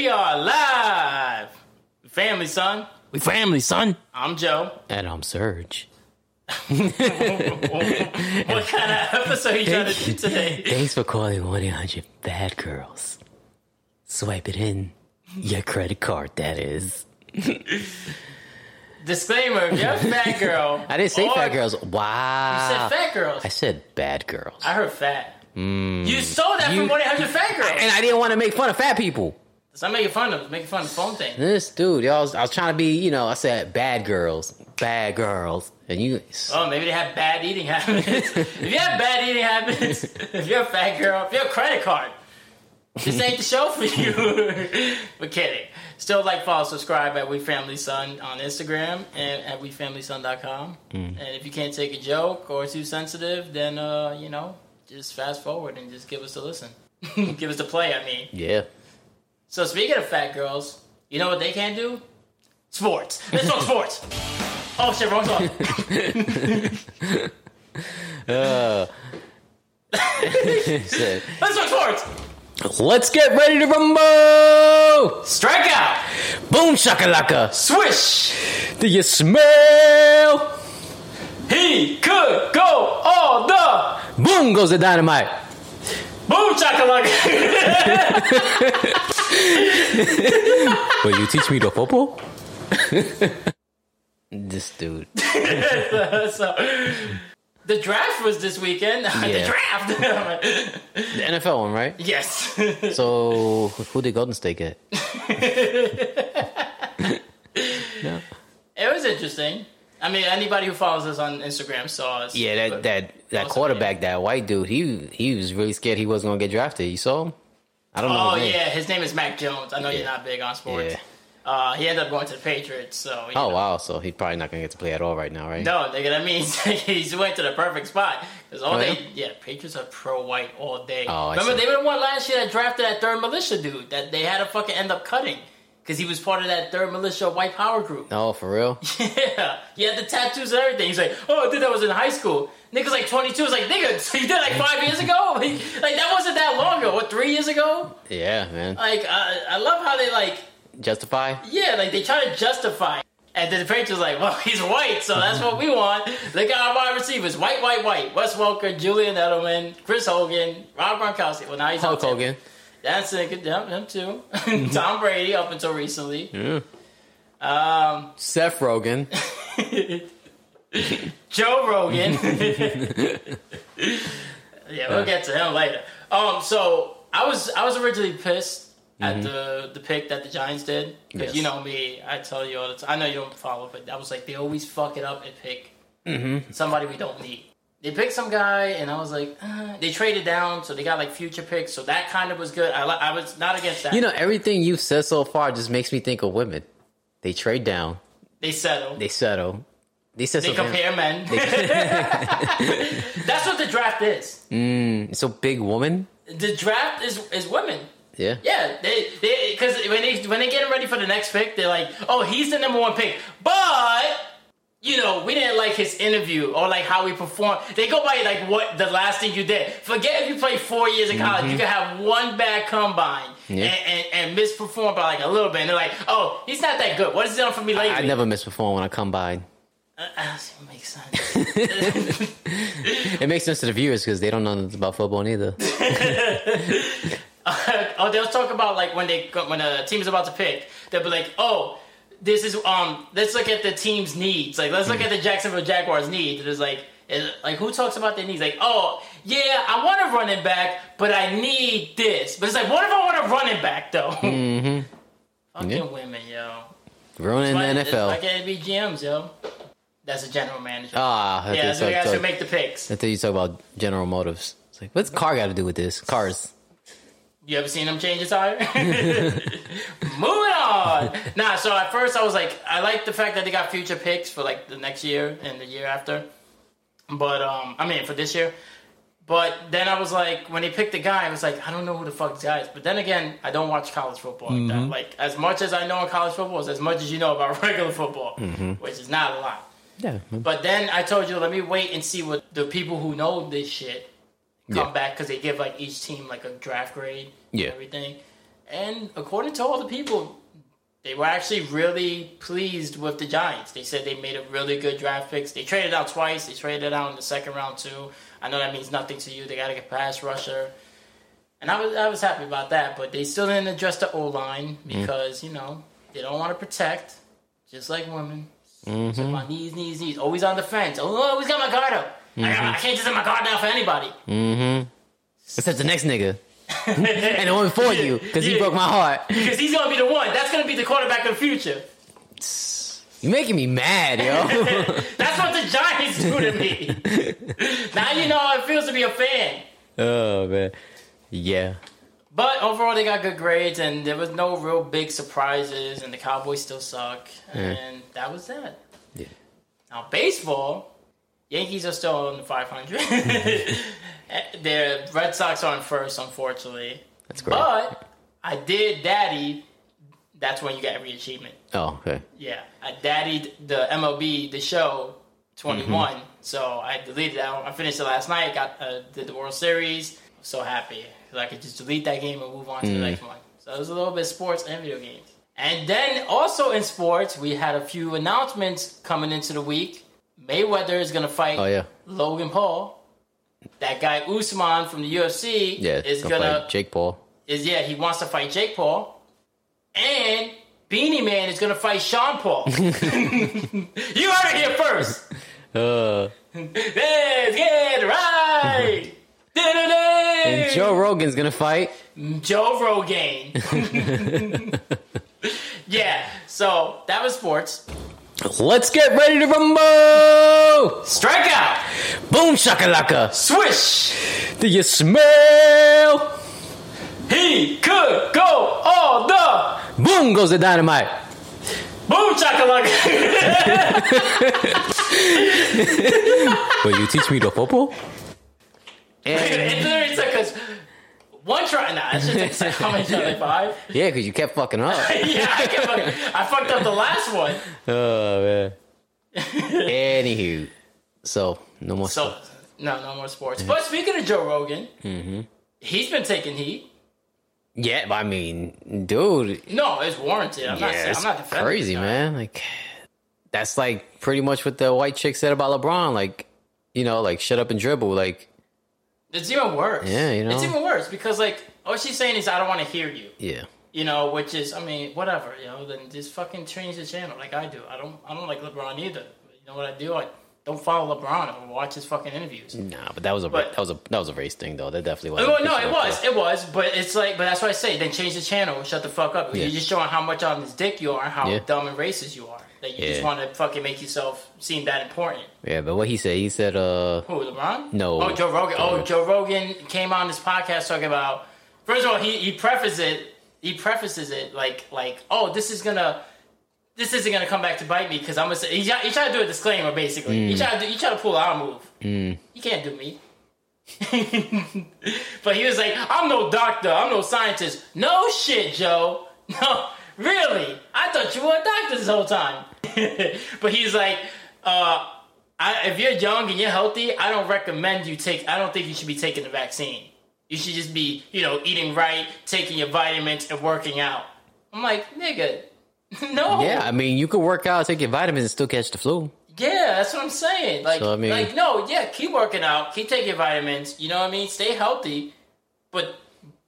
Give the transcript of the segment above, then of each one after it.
We are live. Family, son. We family, son. I'm Joe. And I'm Serge. what kind of episode are you trying to do today? Thanks for calling 1 800 Bad Girls. Swipe it in. Your credit card, that is. Disclaimer: If you're a fat girl, I didn't say or- fat girls. Wow. You Wow. said fat girls. I said bad girls. I heard fat. Mm. You stole that You- from one eight hundred fat girls. And I didn't want to make fun of fat people. So I'm making fun of making fun of the phone thing. This dude, y'all, was, I was trying to be, you know, I said bad girls. Bad girls. And you. Oh, maybe they have bad eating habits. if you have bad eating habits, if you're a fat girl, if you're a credit card, this ain't the show for you. We're kidding. Still like, follow, subscribe at We Family Son on Instagram and at WeFamilySon.com. And if you can't take a joke or too sensitive, then uh, you know, just fast forward and just give us a listen. give us a play. I mean. Yeah. So speaking of fat girls, you know what they can't do? Sports. Let's talk sports. Oh shit, wrong song. Uh. Said, Let's talk sports. Let's get ready to rumble! Strike out. Boom shakalaka! Swish. Do you smell? He could go all the Boom goes the dynamite. boom chakalaka. Will you teach me the football? this dude. so, the draft was this weekend. the draft. The NFL one, right? yes. So who did Golden State get? no. it was interesting. I mean, anybody who follows us on Instagram saw us. Yeah, that that that Also, quarterback, that white dude, he he was really scared he wasn't gonna get drafted. You saw him? I don't know. Oh his name. yeah, his name is Mac Jones. I know you're not big on sports. Yeah. Uh, he ended up going to the Patriots. So. Oh know. wow, so he's probably not gonna get to play at all right now, right? No, nigga, that means he went to the perfect spot. Because all Oh, they, yeah? yeah, Patriots are pro white all day. Oh, I Remember, they were the one last year that drafted that third militia dude that they had to fucking end up cutting. Because he was part of that third militia white power group. Oh, for real? Yeah, he had the tattoos and everything. He's like, oh, I did that was in high school. Nigga's like 22. It's like, nigga, so you did like five years ago? Like, like, that wasn't that long ago. What, three years ago? Yeah, man. Like, I, I love how they, like, Justify? yeah, like they try to justify. And then the Patriots like, well, he's white, so that's what we want. Look at our wide receivers: white, white, white. Wes Welker, Julian Edelman, Chris Hogan, Rob Gronkowski. Well, now he's Hulk Hogan. That's it. Good, yep, him too. Tom Brady up until recently. Yeah. Um, Seth Rogen. Joe Rogan. yeah, we'll get to him later. Um, so I was I was originally pissed at the the pick that the Giants did because Yes. you know me, I tell you all the time. I know you don't follow, but I was like they always fuck it up and pick somebody we don't need. They picked some guy, and I was like, uh, they traded down, so they got like future picks, so that kind of was good. I I was not against that. You know, everything you've said so far just makes me think of women. They trade down, they settle. they settle. They They compare men. That's what the draft is. So big woman? The draft is is women. Yeah. Yeah, they they because when they when they get ready for the next pick, they're like, oh, he's the number one pick, but you know we didn't like his interview or like how he performed. They go by like what the last thing you did. Forget if you played four years in college, you could have one bad combine Mm-hmm. Yeah. and, and and misperform by like a little bit. And they're like, oh, he's not that good. What has he done for me lately? I never misperform when I come by. Uh, uh, makes sense. It makes sense to the viewers because they don't know about football neither. oh, they'll talk about like when they when a team is about to pick, they'll be like, "Oh, this is um, let's look at the team's needs. Like, let's look at the Jacksonville Jaguars' needs." It is like, it, like who talks about their needs? Like, oh, yeah, I want a running back, but I need this. But it's like, what if I want a running back though? Mm-hmm. Fucking Yeah. women, yo. Ruining Why- the NFL. can't it be GMs, yo? That's a general manager. Ah, yeah, that's the guys so- who make the picks. I think you talk about General Motors. It's like, what's car got to do with this? Cars. You ever seen him change his tire? Moving on. Nah, so at first I was like, I like the fact that they got future picks for like the next year and the year after. But um, I mean for this year. But then I was like, when they picked the guy, I was like, I don't know who the fuck this guy is. But then again, I don't watch college football like that. Mm-hmm. Like as much as I know in college football is as much as you know about regular football, mm-hmm. which is not a lot. Yeah. Mm-hmm. But then I told you, let me wait and see what the people who know this shit come Yeah. back because they give like each team like a draft grade Yeah. and everything. and according to all the people, they were actually really pleased with the Giants. They said they made a really good draft picks. They traded out twice. They traded out in the second round too. I know that means nothing to you. They got to get past rusher, and I was I was happy about that. But they still didn't address the O line mm-hmm. because you know they don't want to protect, just like women. Mm-hmm. So my knees, knees, knees. Always on the fence. Oh, always got my guard up. I, got- I can't just have my guard down for anybody. Mm-hmm. Except the next nigga. and the one before you, because he broke my heart. Because he's gonna be the one. That's gonna be the quarterback of the future. You're making me mad, yo. That's what the Giants do to me. now you know how it feels to be a fan. oh man. Yeah. But overall, they got good grades, and there was no real big surprises, and the Cowboys still suck, and that was that. Yeah. Now baseball, Yankees are still on the 500. Their Red Sox are in first, unfortunately. That's great. But I did Daddy. That's when you get every achievement. Oh, okay. Yeah, I daddied the MLB, the show, 21. Mm-hmm. So I deleted that. I finished it last night. Got uh, did the World Series. So happy because I could just delete that game and move on to Mm. the next one. So it was a little bit sports and video games. And then also in sports, we had a few announcements coming into the week. Mayweather is going to fight Oh yeah. Logan Paul. That guy Usman from the UFC Yeah. is gonna gonna fight Jake Paul. is yeah, he wants to fight Jake Paul, and Beenie Man is gonna fight Sean Paul. you heard it here first. Uh, Let's get right. and Joe Rogan's gonna fight. Joe Rogan. yeah, so that was sports. Let's get ready to rumble! Strikeout, Boom shakalaka! swish. Do you smell? He could go all the Boom goes the dynamite. boom chakalaka. Will you teach me the popo? And, literally took us one try. Nah, that should take how many? Like five. yeah, because you kept fucking up. yeah, I, kept, fucking- I fucked up the last one. Oh man. Anywho, so no more. So no, no more sports. But speaking of Joe Rogan, mm-hmm. he's been taking heat. yeah, I mean, dude, No, it's warranted. I'm not. yeah, saying, it's I'm not defending crazy, man. Like that's like pretty much what the white chick said about LeBron. Like, you know, like shut up and dribble. Like, It's even worse. Yeah, you know. it's even worse because like all she's saying is I don't want to hear you. yeah, You know, which is I mean whatever. You know, then just fucking change the channel like I do. I don't. I don't like LeBron either. You know what I do? I don't follow LeBron or watch his fucking interviews. nah, but that was a But- that was a that was a race thing though. That definitely was. Well, oh, no, it was, it was, but it's like, but that's what I say. Then change the channel. Shut the fuck up. Yeah. You're just showing how much on his dick you are, and how Yeah. dumb and racist you are. That you just want to fucking make yourself seem that important. Yeah, but what he said, he said, uh, Who, LeBron? No. Oh, Joe Rogan. Oh, Joe Rogan came on this podcast talking about. First of all, he he prefaces it. He prefaces it like like, oh, this is gonna. This isn't gonna come back to bite me because I'm gonna say he, he tried to do a disclaimer basically. He tried to he tried to pull our move. You can't do me. but he was like, I'm no doctor, I'm no scientist. No shit, Joe. No, really. I thought you were a doctor this whole time. but he's like, uh, I, if you're young and you're healthy, I don't recommend you take. I don't think you should be taking the vaccine. You should just be, you know, eating right, taking your vitamins, and working out. I'm like, nigga, no. yeah, I mean, you could work out, take your vitamins, and still catch the flu. Yeah, that's what I'm saying. Like, So, I mean- like no, yeah, keep working out, keep taking vitamins. You know what I mean? Stay healthy, but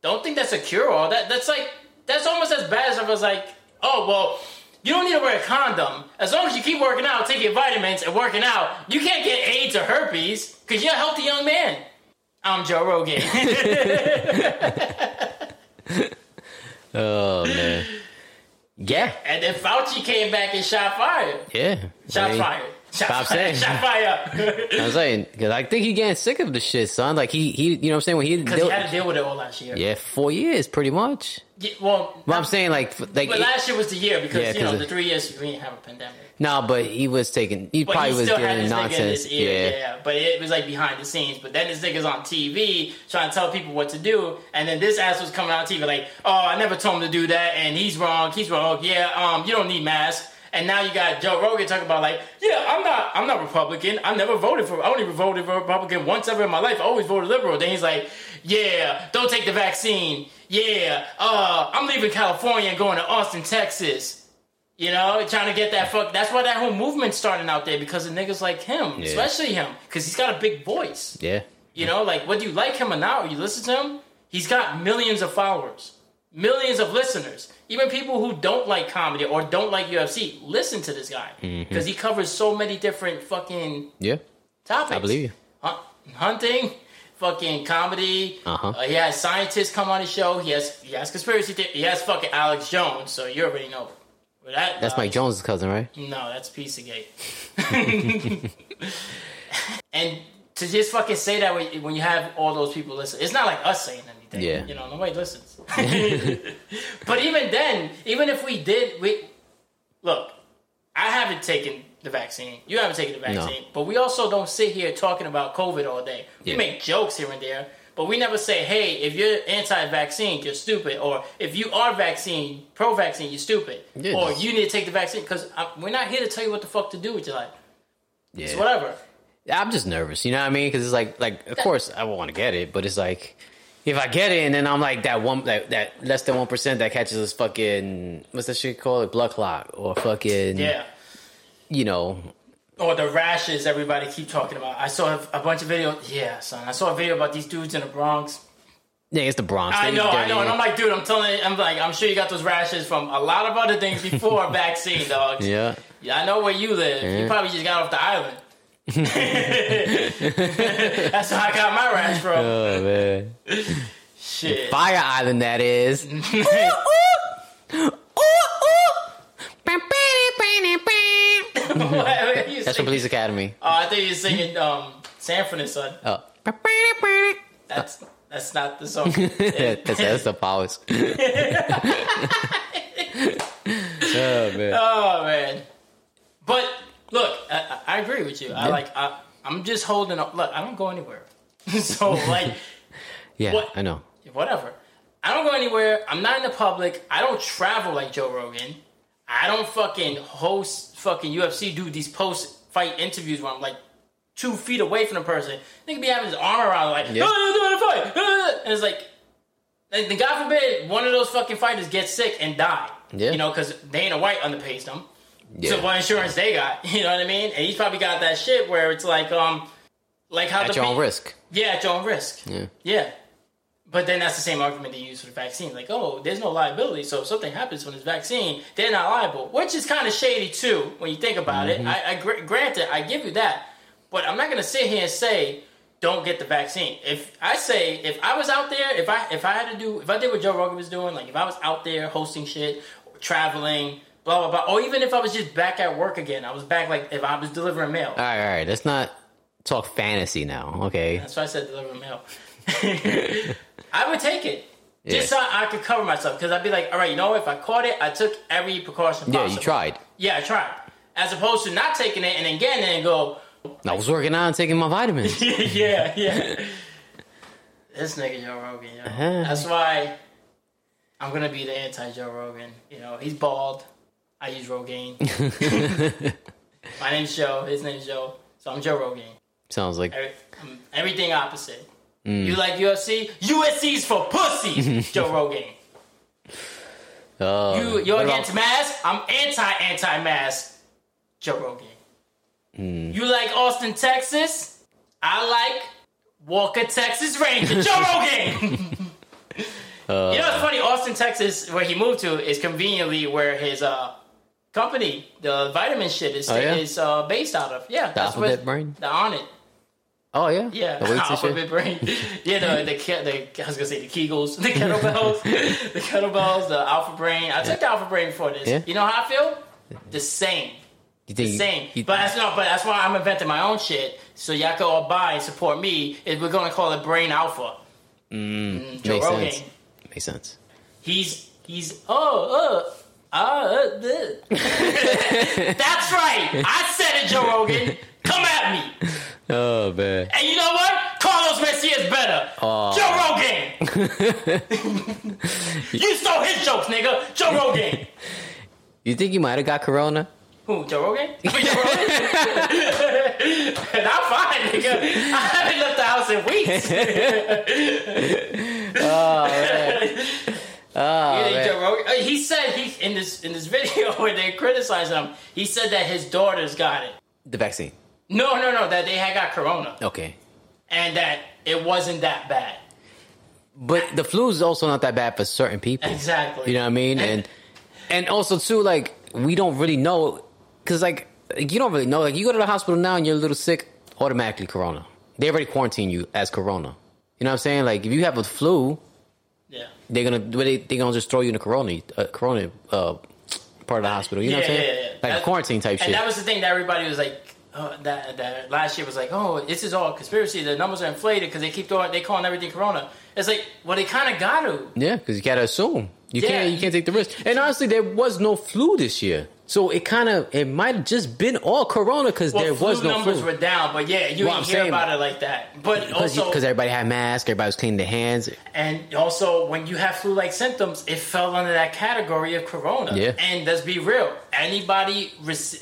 don't think that's a cure all. That that's like that's almost as bad as if I was like, oh well, you don't need to wear a condom as long as you keep working out, take your vitamins, and working out. You can't get AIDS or herpes because you're a healthy young man. I'm Joe Rogan. Oh man. Yeah, and then Fauci came back and shot fire. yeah. Shot I mean, fired. Shot Stop fire. saying. Shot fire. I'm saying because I think he getting sick of the shit, son. Like he, he, you know what I'm saying? When he, Because he had to deal with it all last year. yeah, four years pretty much. Yeah, well, But I'm saying like, like But it- last year was the year because Yeah, you know the three years we didn't have a pandemic. no, but he was taking. He But probably he was still had getting this nigga in nonsense. yeah. yeah. But it was like behind the scenes. But then this nigga's on TV trying to tell people what to do, and then this ass was coming on TV like, "Oh, I never told him to do that, and he's wrong. He's wrong. Yeah, um, you don't need masks." And now you got Joe Rogan talking about like, yeah, I'm not, I'm not Republican. I never voted for, I only voted for Republican once ever in my life. I always voted liberal. Then he's like, yeah, don't take the vaccine. Yeah, uh, I'm leaving California and going to Austin, Texas. You know, trying to get that fuck. That's why that whole movement's starting out there because of niggas like him, Yeah. especially him, because he's got a big voice. Yeah. You know, like whether you like him or not, or you listen to him, he's got millions of followers, millions of listeners. Even people who don't like comedy or don't like UFC listen to this guy Mm-hmm. because he covers so many different fucking Yeah. topics. I believe you. Hunting, fucking comedy. Uh-huh. Uh, he has scientists come on his show. He has he has conspiracy. The- he has fucking Alex Jones. So you already know. That, That's uh, Mike Jones' cousin, right? no, that's Pizzagate. and to just fucking say that when, when you have all those people listen, it's not like us saying anything. Yeah. You know, nobody listens. but even then, even if we did, we look. I haven't taken the vaccine. You haven't taken the vaccine. But we also don't sit here talking about COVID all day. We Yeah. make jokes here and there. But we never say, hey, if you're anti-vaccine, you're stupid. Or if you are vaccine, pro-vaccine, you're stupid. Yeah, or you need to take the vaccine. Because we're not here to tell you what the fuck to do with your life. Yeah. It's whatever. I'm just nervous. You know what I mean? Because it's like, like, of course, I want to get it, but it's like, if I get it and then I'm like that one, that, that less than one percent that catches this fucking what's that shit called, blood clot or fucking, Yeah. You know, Or the rashes everybody keep talking about. I saw a bunch of videos. Yeah, son. I saw a video about these dudes in the Bronx. yeah, it's the Bronx. I know, I know. And. I'm like, dude, I'm telling you, I'm like, I'm sure you got those rashes from a lot of other things before vaccine, dogs. yeah, Yeah, I know where you live. You probably just got off the island. That's how I got my rash from. oh man, Shit. Fire Island that is. What are you That's from Police Academy. Oh, I think you're singing um, Sanford and Son. Oh, That's that's not the song. that's that's the powers. oh man. Oh man. But look, I, I agree with you. I like. I, I'm just holding up. Look, I don't go anywhere. so like, Yeah, What? I know. whatever. I don't go anywhere. I'm not in the public. I don't travel like Joe Rogan. I don't fucking host fucking UFC. Do these post fight interviews where I'm like two feet away from the person. Nigga be having his arm around like, Yeah. oh, they're doing a fight. ah," And it's like, the God forbid one of those fucking fighters gets sick and die. Yeah. You know, because Dana White underpays them. Yeah. So what insurance they got? You know what I mean? And he's probably got that shit where it's like, um, like how At the your own risk. Yeah, at your own risk. Yeah. Yeah. But then that's the same argument they use for the vaccine. Like, oh, there's no liability, so if something happens from this vaccine, they're not liable. Which is kind of shady too, when you think about Mm-hmm. it. I, I gr- granted, I give you that, but I'm not gonna sit here and say don't get the vaccine. If I say if I was out there, if I if I had to do if I did what Joe Rogan was doing, like if I was out there hosting shit, traveling, blah blah blah, or even if I was just back at work again, I was back like if I was delivering mail. All right, all right. Let's not talk fantasy now, okay? That's why I said deliver mail. I would take it. Just so I could cover myself. Because I'd be like, all right, you know, if I caught it, I took every precaution Possible. Yeah, you tried. Yeah, I tried. As opposed to not taking it and then getting it and go, I was working out and taking my vitamins. yeah, yeah. This nigga Joe Rogan, yo. Uh-huh. That's why I'm going to be the anti Joe Rogan. You know, he's bald. I use Rogaine. My name's Joe. His name's Joe. So I'm Joe Rogan. Sounds like Every- everything opposite. Mm. You like UFC? USC's for pussies, Joe Rogan. uh, You, you're about- against mask? I'm anti anti mask, Joe Rogan. Mm. You like Austin, Texas? I like Walker, Texas Ranger, Joe Rogan. uh, you know what's funny? Austin, Texas, where he moved to, is conveniently where his uh, company, the vitamin shit, is Oh, yeah? is uh, based out of. Yeah, that's Alphabet what Brain? the on it. Oh yeah, Yeah, The weights shit? alphabet brain. you know, the, the I was gonna say the Kegels, the kettlebells, the kettlebells, the alpha brain. I took the alpha brain before this. Yeah. You know how I feel? The same, You the same. you- but that's not. But that's why I'm inventing my own shit. So y'all can all buy and support me. Is we're gonna call it Brain Alpha. Mm, Joe makes Rogan. sense. Makes sense. He's he's oh uh. Uh, uh. That's right. I said it, Joe Rogan. Come at me. Oh man. And you know what? Carlos Mencia's better. Aw. Joe Rogan. you stole his jokes, nigga. Joe Rogan. You think you might have got corona? Who, Joe Rogan? I mean, Joe Rogan? and I'm fine, nigga. I haven't left the house in weeks. Oh man. Oh, Yeah, man. Joe Rogan. uh, He said he in this in this video where they criticize him. He said that his daughters got it. The vaccine. No, no, no. That they had got corona Okay. and that it wasn't that bad. But the flu is also not that bad for certain people. Exactly. You know what I mean? And and also too, like we don't really know because like you don't really know. Like you go to the hospital now and you're a little sick, automatically corona. They already quarantine you as corona. You know what I'm saying? Like if you have a flu, Yeah. they're gonna they they gonna just throw you in a corona uh, corona uh, part of the hospital. You know what I'm saying? yeah, yeah. Like That- quarantine type And shit. that was the thing that everybody was like, uh, that that last year was like, oh, this is all conspiracy. The numbers are inflated because they keep throwing, they calling everything Corona. It's like, well, they kind of got to. yeah, because you gotta assume you Yeah. can't you can't take the risk. And honestly, there was no flu this year, so it kind of it might have just been all corona because Well, there was no numbers flu. were down, but yeah, you Well, didn't I'm hear saying- about it like that. But Because everybody had masks, everybody was cleaning their hands. and also when you have flu-like symptoms, it fell under that category of Corona. Yeah. And let's be real, anybody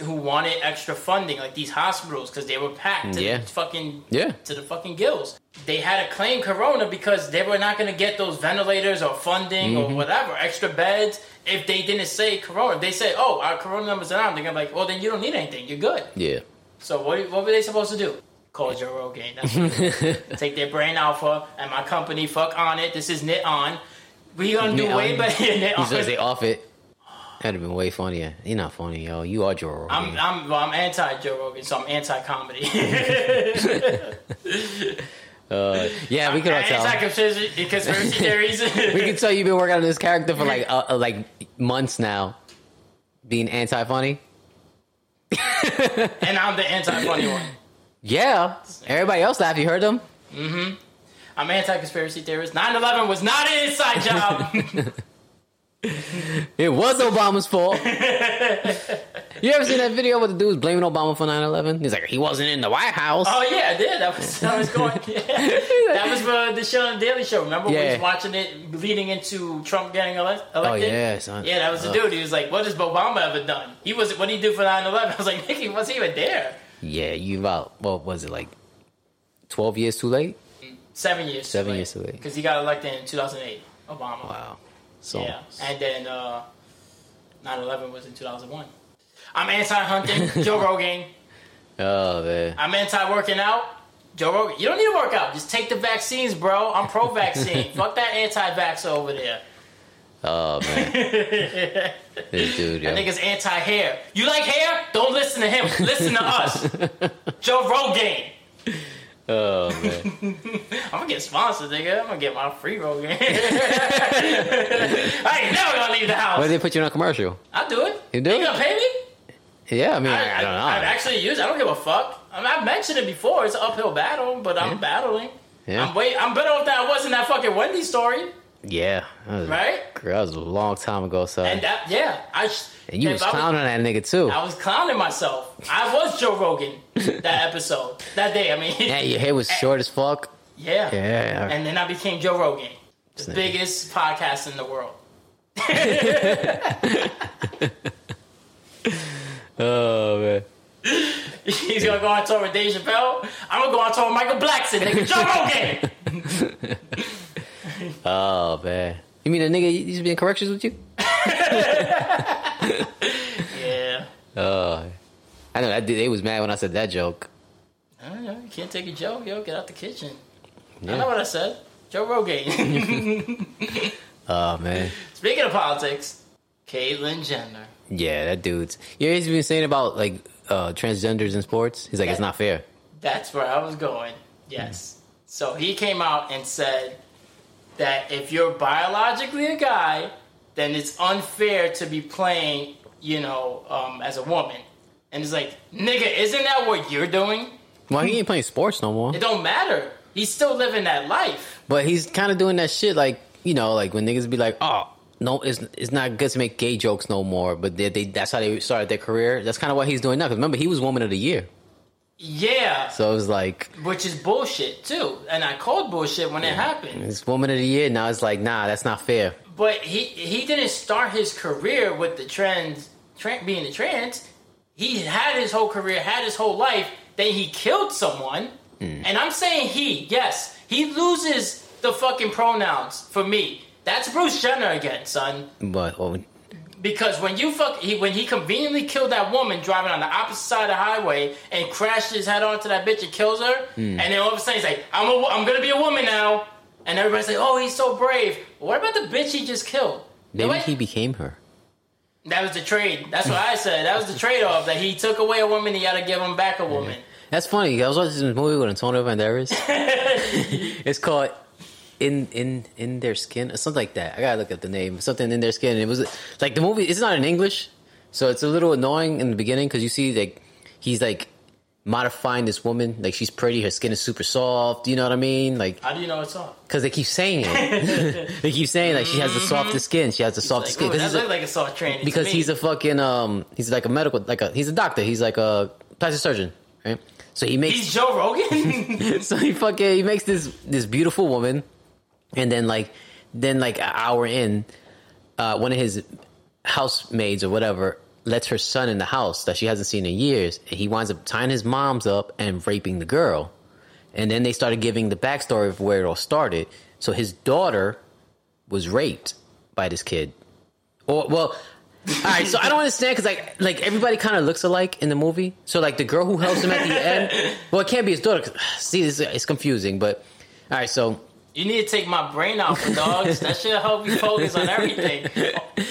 who wanted extra funding, like these hospitals, because they were packed to Yeah. the fucking Yeah. to the fucking gills. They had to claim Corona because they were not going to get those ventilators or funding Mm-hmm. or whatever extra beds if they didn't say Corona. If they say, "Oh, our Corona numbers are down," they're gonna be like, "Well, then you don't need anything. You're good." Yeah. So what, what were they supposed to do? Call Joe Rogan. That's what. Take their brain alpha and my company. Fuck on it. This is Knit On. We gonna do Knit way On. better than Knit says they On. off it. That'd have been way funnier. You're not funny, yo. You are Joe Rogan. I'm I'm well, I'm anti Joe Rogan, so I'm anti comedy. uh, yeah, we could all tell. anti conspiracy conspiracy theories. We can tell you've been working on this character for like uh, uh, like months now, being anti funny. and I'm the anti funny one. Yeah, everybody else laughed. You heard them? Mm-hmm. I'm anti conspiracy theorist. 9/11 was not an inside job. It was Obama's fault. you ever seen that video where the dude was blaming Obama for 9-11? He's like, he wasn't in the White House. Oh yeah, I did. That was that was going. Yeah. That was for the show, the Daily Show. Remember we Yeah. was watching it leading into Trump getting ele- elected? Oh, yeah, son. Yeah, that was the Oh. dude. He was like, "What has Obama ever done? He was what did he do for 9/11?" I was like, "Nick, he wasn't even there." Yeah, you about, what was it, like 12 years too late? Seven years. Seven years too late. Because he got elected in 2008. Obama. Wow. So, Yeah, and then uh, 9/11 was in 2001. I'm anti-hunting. Joe Rogan. oh, man. I'm anti-working out. Joe Rogan. You don't need to work out. Just take the vaccines, bro. I'm pro-vaccine. Fuck that anti-vax over there. Oh, man. this dude, yo. That nigga's anti-hair. You like hair? Don't listen to him. Listen to us. Joe Rogan. Oh, man. I'm gonna get sponsored, nigga. I'm gonna get my free Rogan. I ain't never gonna leave the house. Why did they put you on a commercial? I'll do it. You do You gonna pay me? Yeah, I mean, I, I don't know. I've actually used. it. I don't give a fuck. I mean, I've mentioned it before. It's an uphill battle, but I'm Yeah. battling. Yeah. I'm wait. I'm better off that I wasn't that fucking Wendy story, yeah. That was, right? That was a long time ago, So. And And, that, yeah, I. sh- you if was I clowning that nigga, too. I was clowning myself. I was Joe Rogan that episode that day. I mean, yeah, your hair was short as fuck. yeah. Yeah. And then I became Joe Rogan, the Snake. biggest podcast in the world. Oh, man. He's gonna go on tour with Dave Chappelle. I'm gonna go on tour with Michael Blackson, nigga. Joe Rogan. Oh, man. You mean a nigga he's been in corrections with you? Yeah. Oh. I know that they was mad when I said that joke. I don't know. You can't take a joke, yo. Get out the kitchen. I know what I said. Joe Rogan. Oh, man. Speaking of politics, Caitlyn Jenner. Yeah, that dude's. You know, he's been saying about like uh, transgenders in sports. He's like, it's not fair. That's where I was going. Yes. So he came out and said that if you're biologically a guy, then it's unfair to be playing, you know, um, as a woman. And it's like, nigga, isn't that what you're doing? Well, he ain't playing sports no more. It don't matter. He's still living that life. But he's kind of doing that shit like you know, like when niggas be like, oh. No, it's it's not good to make gay jokes no more. But they, they that's how they started their career. That's kind of what he's doing now. Because remember, he was Woman of the Year, Yeah. so it was like Which is bullshit too. And I called bullshit when it happened. it's Woman of the Year. Now it's like, nah, that's not fair. But he he didn't start his career with the trans, tran being the trans. he had his whole career, had his whole life, then he killed someone. Hmm. And I'm saying he, yes, he loses the fucking pronouns for me. That's Bruce Jenner again, son. But oh, Because when you fuck, he, when he conveniently killed that woman driving on the opposite side of the highway and crashed his head onto that bitch and kills her, hmm. and then all of a sudden he's like, "I'm a, I'm gonna be a woman now," and everybody's like, "Oh, he's so brave." What about the bitch he just killed? maybe he became her. That was the trade. That's what I said. That was the trade off. That he took away a woman, he got to give him back a woman. That's funny. I was watching this movie with Antonio Banderas. it's called in in in their skin or something like that. I gotta look at the name. Something in their skin. It was like the movie. It's not in English, so it's a little annoying in the beginning because you see like he's like modifying this woman. Like she's pretty. Her skin is super soft. You know what I mean? Like How do you know it's soft? because they keep saying it. they keep saying like she has the softest skin. She has the softest Like, skin. that looked like a soft tranny. because he's a fucking um he's like a medical like a he's a doctor he's like a plastic surgeon right so he makes he's Joe Rogan. so he fucking he makes this this beautiful woman and then like then like an hour in uh one of his housemaids or whatever lets her son in the house that she hasn't seen in years and he winds up tying his mom's up and raping the girl and then they started giving the backstory of where it all started so his daughter was raped by this kid or well all right, so I don't understand because like like everybody kind of looks alike in the movie. So like the girl who helps him at the end, well, it can't be his daughter. 'cause- See, this it's confusing. But all right, so you need to take my brain out for dogs. that should help you focus on everything.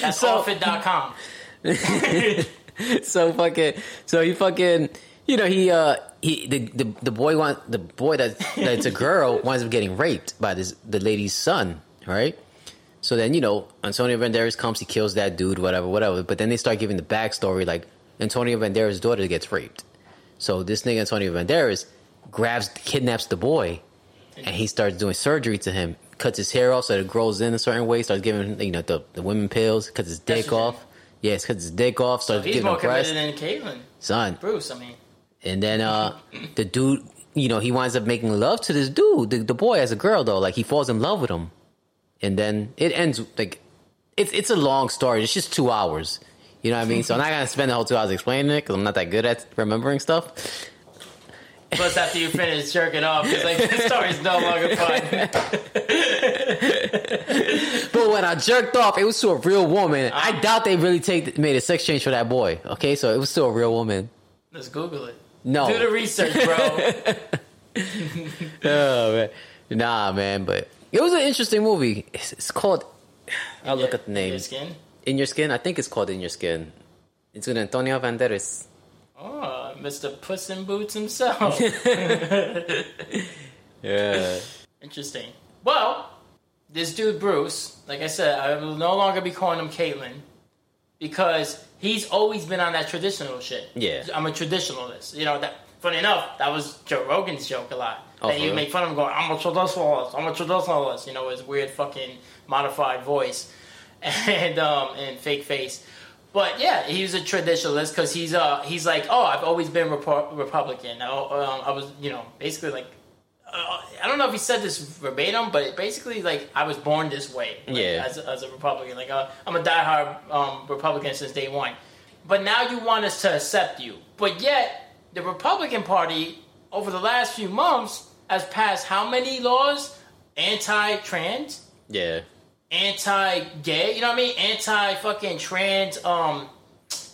That's So- offit.com. so fucking so he fucking you know he uh he the the, the boy want the boy that that's a girl winds up getting raped by this the lady's son, right? So then you know Antonio Banderas comes, he kills that dude, whatever, whatever. But then they start giving the backstory like Antonio Banderas' daughter gets raped. So this nigga Antonio Banderas grabs kidnaps the boy, and he starts doing surgery to him. Cuts his hair off so that it grows in a certain way. Starts giving you know the, the women pills. Cuts his dick off. Yes, cuts his dick off. Starts He's giving more breast. committed than Caitlyn. Son, Bruce, I mean. and then uh the dude, you know, he winds up making love to this dude, the, the boy as a girl though. Like he falls in love with him, and then it ends like it's it's a long story. It's just two hours. You know what I mean? So I'm not gonna spend the whole two hours explaining it because I'm not that good at remembering stuff. Plus, after you finish jerking off, it's like this story's no longer fun. But when I jerked off, it was to a real woman. I doubt they really take made a sex change for that boy. Okay, so it was to a real woman. Let's Google it. No, Do the research, bro. oh, man. nah, man. But it was an interesting movie. It's, it's called. I'll look at the name. In your skin. In Your Skin? I think it's called In Your Skin. It's with Antonio Banderas. Oh, Mr. Puss in Boots himself. Yeah. Interesting. Well, this dude Bruce, like I said, I will no longer be calling him Caitlyn because he's always been on that traditional shit. Yeah. I'm a traditionalist. You know that. Funny enough, that was Joe Rogan's joke a lot. Oh, that for you make fun of him going, "I'm a traditionalist. I'm a traditionalist." You know his weird fucking modified voice and um and fake face. But yeah, he was a traditionalist because he's uh he's like, oh, I've always been Repo- Republican. Oh, um, I was you know basically like uh, I don't know if he said this verbatim, but basically, like I was born this way, like, Yeah. as, a, as a Republican. Like uh, I'm a diehard um, Republican since day one. But now you want us to accept you, but yet the Republican Party over the last few months has passed how many laws? Anti-trans, Yeah. Anti-gay. You know what I mean? Anti-fucking trans um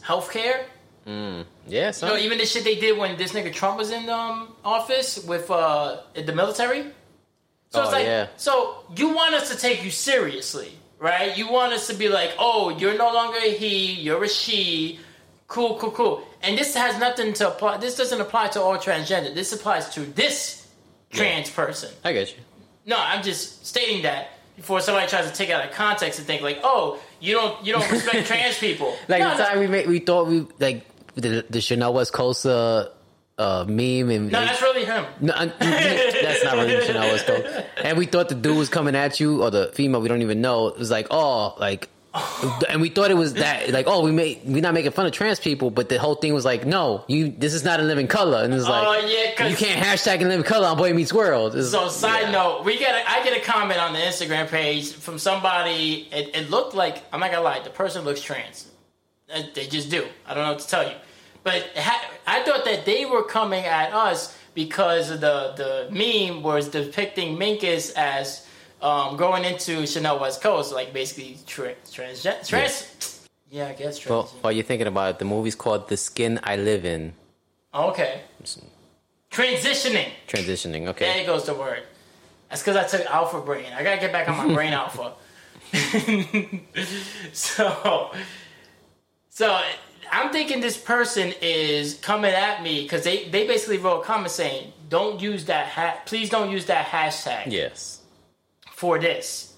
healthcare. Yeah, You know, even the shit they did when this nigga Trump was in um, office with uh, the military. So it's Oh, like, yeah. so you want us to take you seriously, right? You want us to be like, oh, you're no longer a he, you're a she. Cool, cool, cool. And this has nothing to apply. This doesn't apply to all transgender. This applies to this trans person. I get you. No, I'm just stating that before somebody tries to take it out of context and think like, oh, you don't, you don't respect trans people. Like no, the no, time we made, we thought we like the the Chanel West Coast uh, uh, meme and no, that's really him. No, that's not really Chanel West Coast. And we thought the dude was coming at you or the female we don't even know. It was like oh like. And we thought it was that, like, oh, we made we're not making fun of trans people, but the whole thing was like, no, you, this is not a living color, and it's like, Oh, yeah, you can't hashtag a living color on Boy Meets World. It's- So, side yeah. note, we get a, I get a comment on the Instagram page from somebody. It, it looked like I'm not gonna lie, the person looks trans. Uh, They just do. I don't know what to tell you. But ha- I thought that they were coming at us because the the meme was depicting Minkus as um, going into Chanel West Coast, like basically tra- trans trans. Yeah. I guess trans. Well, while you're thinking about it, the movie's called The Skin I Live In. okay. Transitioning. Transitioning. Okay. There goes the word. That's because I took alpha brain. I gotta get back on my brain alpha. so, so I'm thinking this person is coming at me because they, they basically wrote a comment saying, "Don't use that hat. Please don't use that hashtag Yes. For this."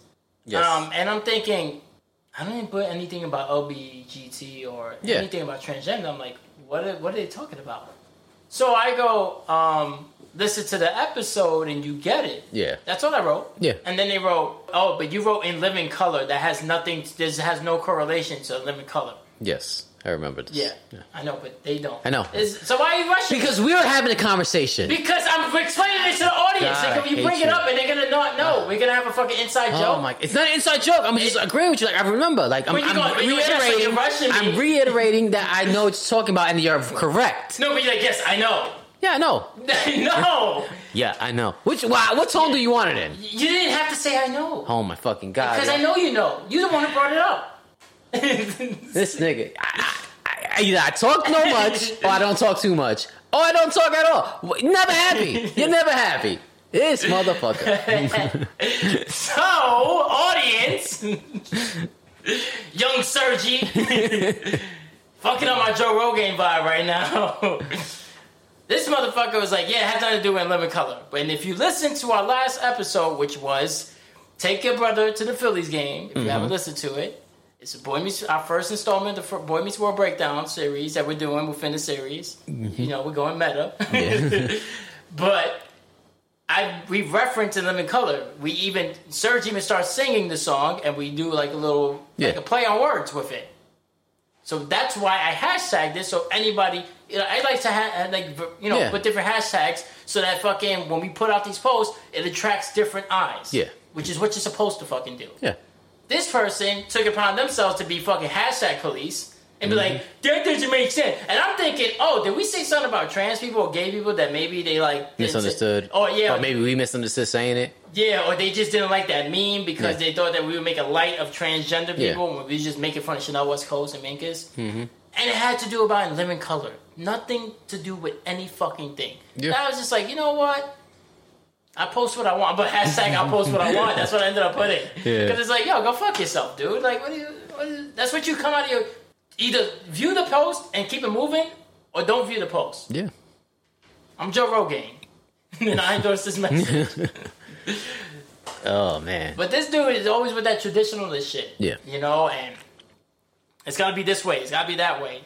Yes. Um, and I'm thinking, I don't even put anything about LBGT or Yeah. anything about transgender. I'm like, what are, what are they talking about? So I go, um, listen to the episode and you get it. yeah. That's all I wrote. Yeah. And then they wrote, oh, but you wrote in living color that has nothing, this has no correlation to living color. Yes. I remember this. Yeah. I know, but they don't. I know. Is- so why are you rushing? Because we were having a conversation. Because I'm explaining this to the audience. God, like, if you bring it up and they're gonna not know, we're gonna have a fucking inside joke. Oh joke. my! It's not an inside joke. I'm just agreeing with you. Like I remember. Like I'm, I'm go- when you go, yes, like, reiterating. I'm reiterating that I know what you're talking about, and you're correct. No, but you're like, yes, I know. Yeah, I know. no, Yeah, I know. Which? Wow, what tone do you want it in? you didn't have to say I know Oh my fucking god! because I know you know. You the one who brought it up. This nigga. I, I, I, either I talk no much, or I don't talk too much, or I don't talk at all. Never happy. You're never happy. This motherfucker. so, audience, young Sergi, fucking up my Joe Rogan vibe right now. this motherfucker was like, "Yeah, it has nothing to do with living color." But if you listen to our last episode, which was "Take Your Brother to the Phillies Game," if you haven't mm-hmm. listened to it, it's a Boy Meets our first installment of the Boy Meets World Breakdown series that we're doing within the series. Mm-hmm. You know, we're going meta. Yeah. but I we reference in Living Color. We even Serge even starts singing the song, and we do like a little like a play on words with it. So that's why I hashtag this. So anybody, you know, I like to have uh, like you know Yeah. put different hashtags so that fucking when we put out these posts, it attracts different eyes. Yeah. which is what you're supposed to fucking do. yeah. This person took it upon themselves to be fucking hashtag police and be Mm-hmm. like, that doesn't make sense. And I'm thinking, oh, did we say something about trans people or gay people that maybe they like didn't say- Misunderstood. Oh yeah, Or maybe we misunderstood saying it. yeah, or they just didn't like that meme because Yeah. they thought that we would make a light of transgender Yeah. people when we just making fun of Chanel West Coast and Minkus. Mm-hmm. And it had to do about in living color. Nothing to do with any fucking thing. Yeah. And I was just like, you know what? I post what I want, but hashtag I post what I want. That's what I ended up putting. Yeah. Because it's like, yo, go fuck yourself, dude. Like, what do you? What is, that's what you come out of your. Either view the post and keep it moving, or don't view the post. Yeah. I'm Joe Rogan, and I endorse this message. Oh man. But this dude is always with that traditionalist shit. Yeah. You know, and it's gotta be this way, it's gotta be that way.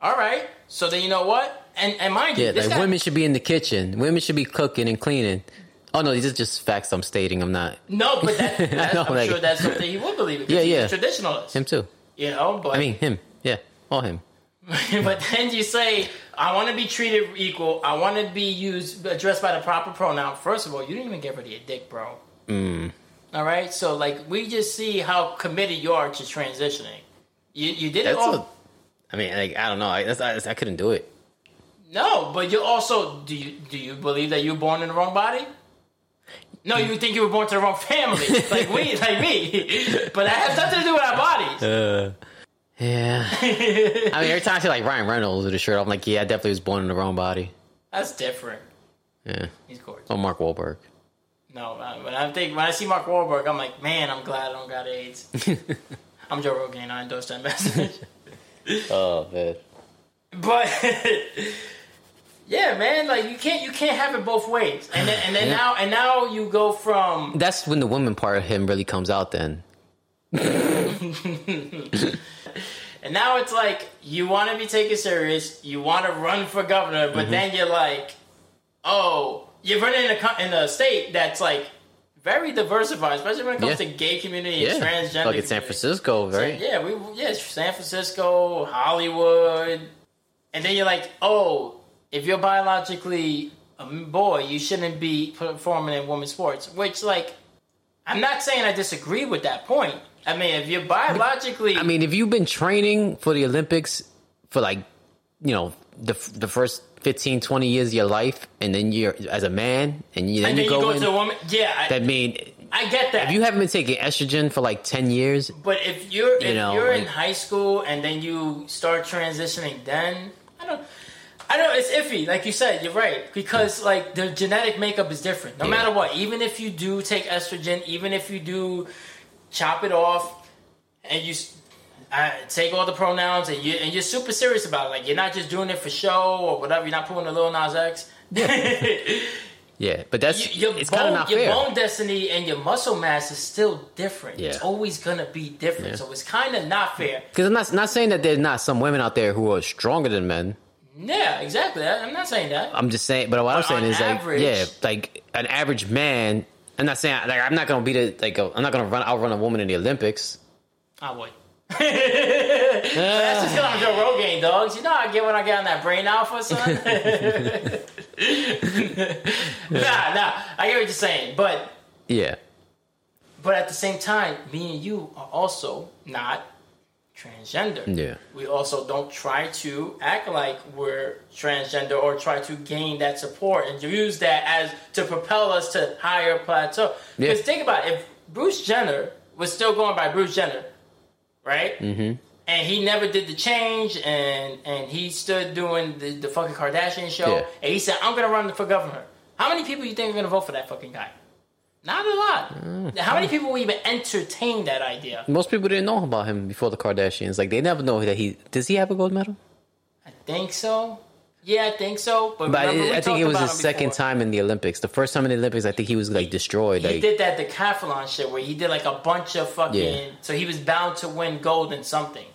All right. So then you know what? And and mind you, Yeah, this like guy, women should be in the kitchen. Women should be cooking and cleaning. Oh no, these are just facts I'm stating. I'm not No, but that, that's, know, I'm like- sure that's something he would believe because Yeah, he's yeah. a traditionalist. him too. You know, but I mean him. Yeah, all him. but then you say, I want to be treated equal. I want to be used, addressed by the proper pronoun. First of all, you didn't even get rid of your dick, bro. Mm. All right, so like we just see how committed you are to transitioning. You you did it That's all. a, I mean, like I don't know. I, that's, I, I couldn't do it. No, but you also do you do you believe that you were born in the wrong body? No, you think you were born to the wrong family, like we, like me. But that has nothing to do with our bodies. Uh, yeah. I mean, every time I see like Ryan Reynolds with a shirt, I'm like, yeah, I definitely was born in the wrong body. That's different. Yeah. He's gorgeous. Or Mark Wahlberg. No, when I think when I see Mark Wahlberg, I'm like, man, I'm glad I don't got AIDS. I'm Joe Rogan. I endorse that message. Oh man. But yeah, man, like you can't you can't have it both ways. And then and then Yeah. now and now you go from That's when the woman part of him really comes out. Then. and now it's like you want to be taken serious, you want to run for governor, but mm-hmm. then you're like, oh, you're running in a in a state that's like very diversified, especially when it comes Yeah. to gay community Yeah. and transgender. Like in San. Francisco, right? Yeah, we yeah, San Francisco, Hollywood, and then you're like, oh, if you're biologically a boy, you shouldn't be performing in women's sports. Which, like, I'm not saying I disagree with that point. I mean, if you're biologically, I mean, if you've been training for the Olympics for like you know the the first 15, 20 years of your life, and then you're as a man, and you, then, and then you you go, go in. to a woman. Yeah, I, that mean, I get that. if you haven't been taking estrogen for like ten years, But if you're if You know, you're in high school and then you start transitioning, then I don't. I know it's iffy, like you said. You're right because like the genetic makeup is different. No Yeah. matter what, even if you do take estrogen, even if you do chop it off, and you uh, take all the pronouns and you and you're super serious about it, like you're not just doing it for show or whatever. You're not pulling a Lil Nas X. yeah, but that's You- your it's kind bone, of not your fair. bone density and your muscle mass is still different. It's always gonna be different. Yeah. So it's kind of not fair. Because I'm not not saying that there's not some women out there who are stronger than men. Yeah, exactly. I- I'm not saying that. I'm just saying, but what I'm But saying on is average- like, yeah, like an average man. I'm not saying like I'm not gonna be the like i I'm not gonna run outrun a woman in the Olympics. Ah, I would. That's just because I'm Joe Rogan, dogs. You know I get when I get on that brain alpha, son. nah, nah. I get what you're saying, but Yeah, but at the same time, me and you are also not transgender. Yeah. We also don't try to act like we're transgender or try to gain that support and use that as to propel us to higher plateau. Yeah. Because think about it, if Bruce Jenner was still going by Bruce Jenner, right? Mm-hmm. And he never did the change, and and he stood doing the, the fucking Kardashian show, Yeah. and he said, "I'm gonna run for governor." How many people you think are gonna vote for that fucking guy? Not a lot. Mm. How many people will even entertain that idea? most people didn't know about him before the Kardashians. Like they never know that he does he have a gold medal? I think so. Yeah, I think so. But, But remember, I, I think it was his second time in the Olympics. The first time in the Olympics, I think he was like destroyed. He Like, did that decathlon shit where he did like a bunch of fucking. Yeah. So he was bound to win gold in something.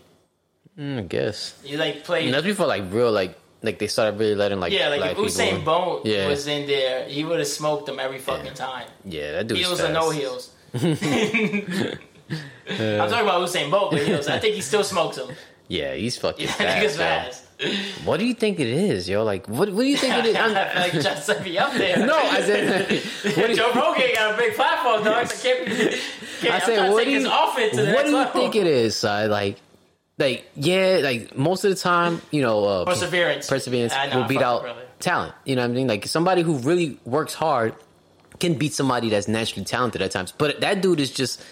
mm, I guess He like played. and that's before like real like like they started really letting like yeah, like black if Usain in. Bolt Yeah. was in there, he would have smoked them every fucking Yeah. time. Yeah, that dude's Heels fast. or no heels. I'm talking about Usain Bolt, but heels. I think he still smokes them. Yeah, he's fucking That fast. fast. What do you think it is, yo? Like, what what do you think it is? I I'm- like just to be up there. no, I said, what do you, Joe Rogan got a big platform, dog. So can't be. Can't, I I'm said, trying to what do you, his offense to the what do you level. think it is, Si? Like, like yeah, like most of the time, you know, uh, Perseverance. perseverance know, will beat out talent. You know what I mean? Like somebody who really works hard can beat somebody that's naturally talented at times. But that dude is just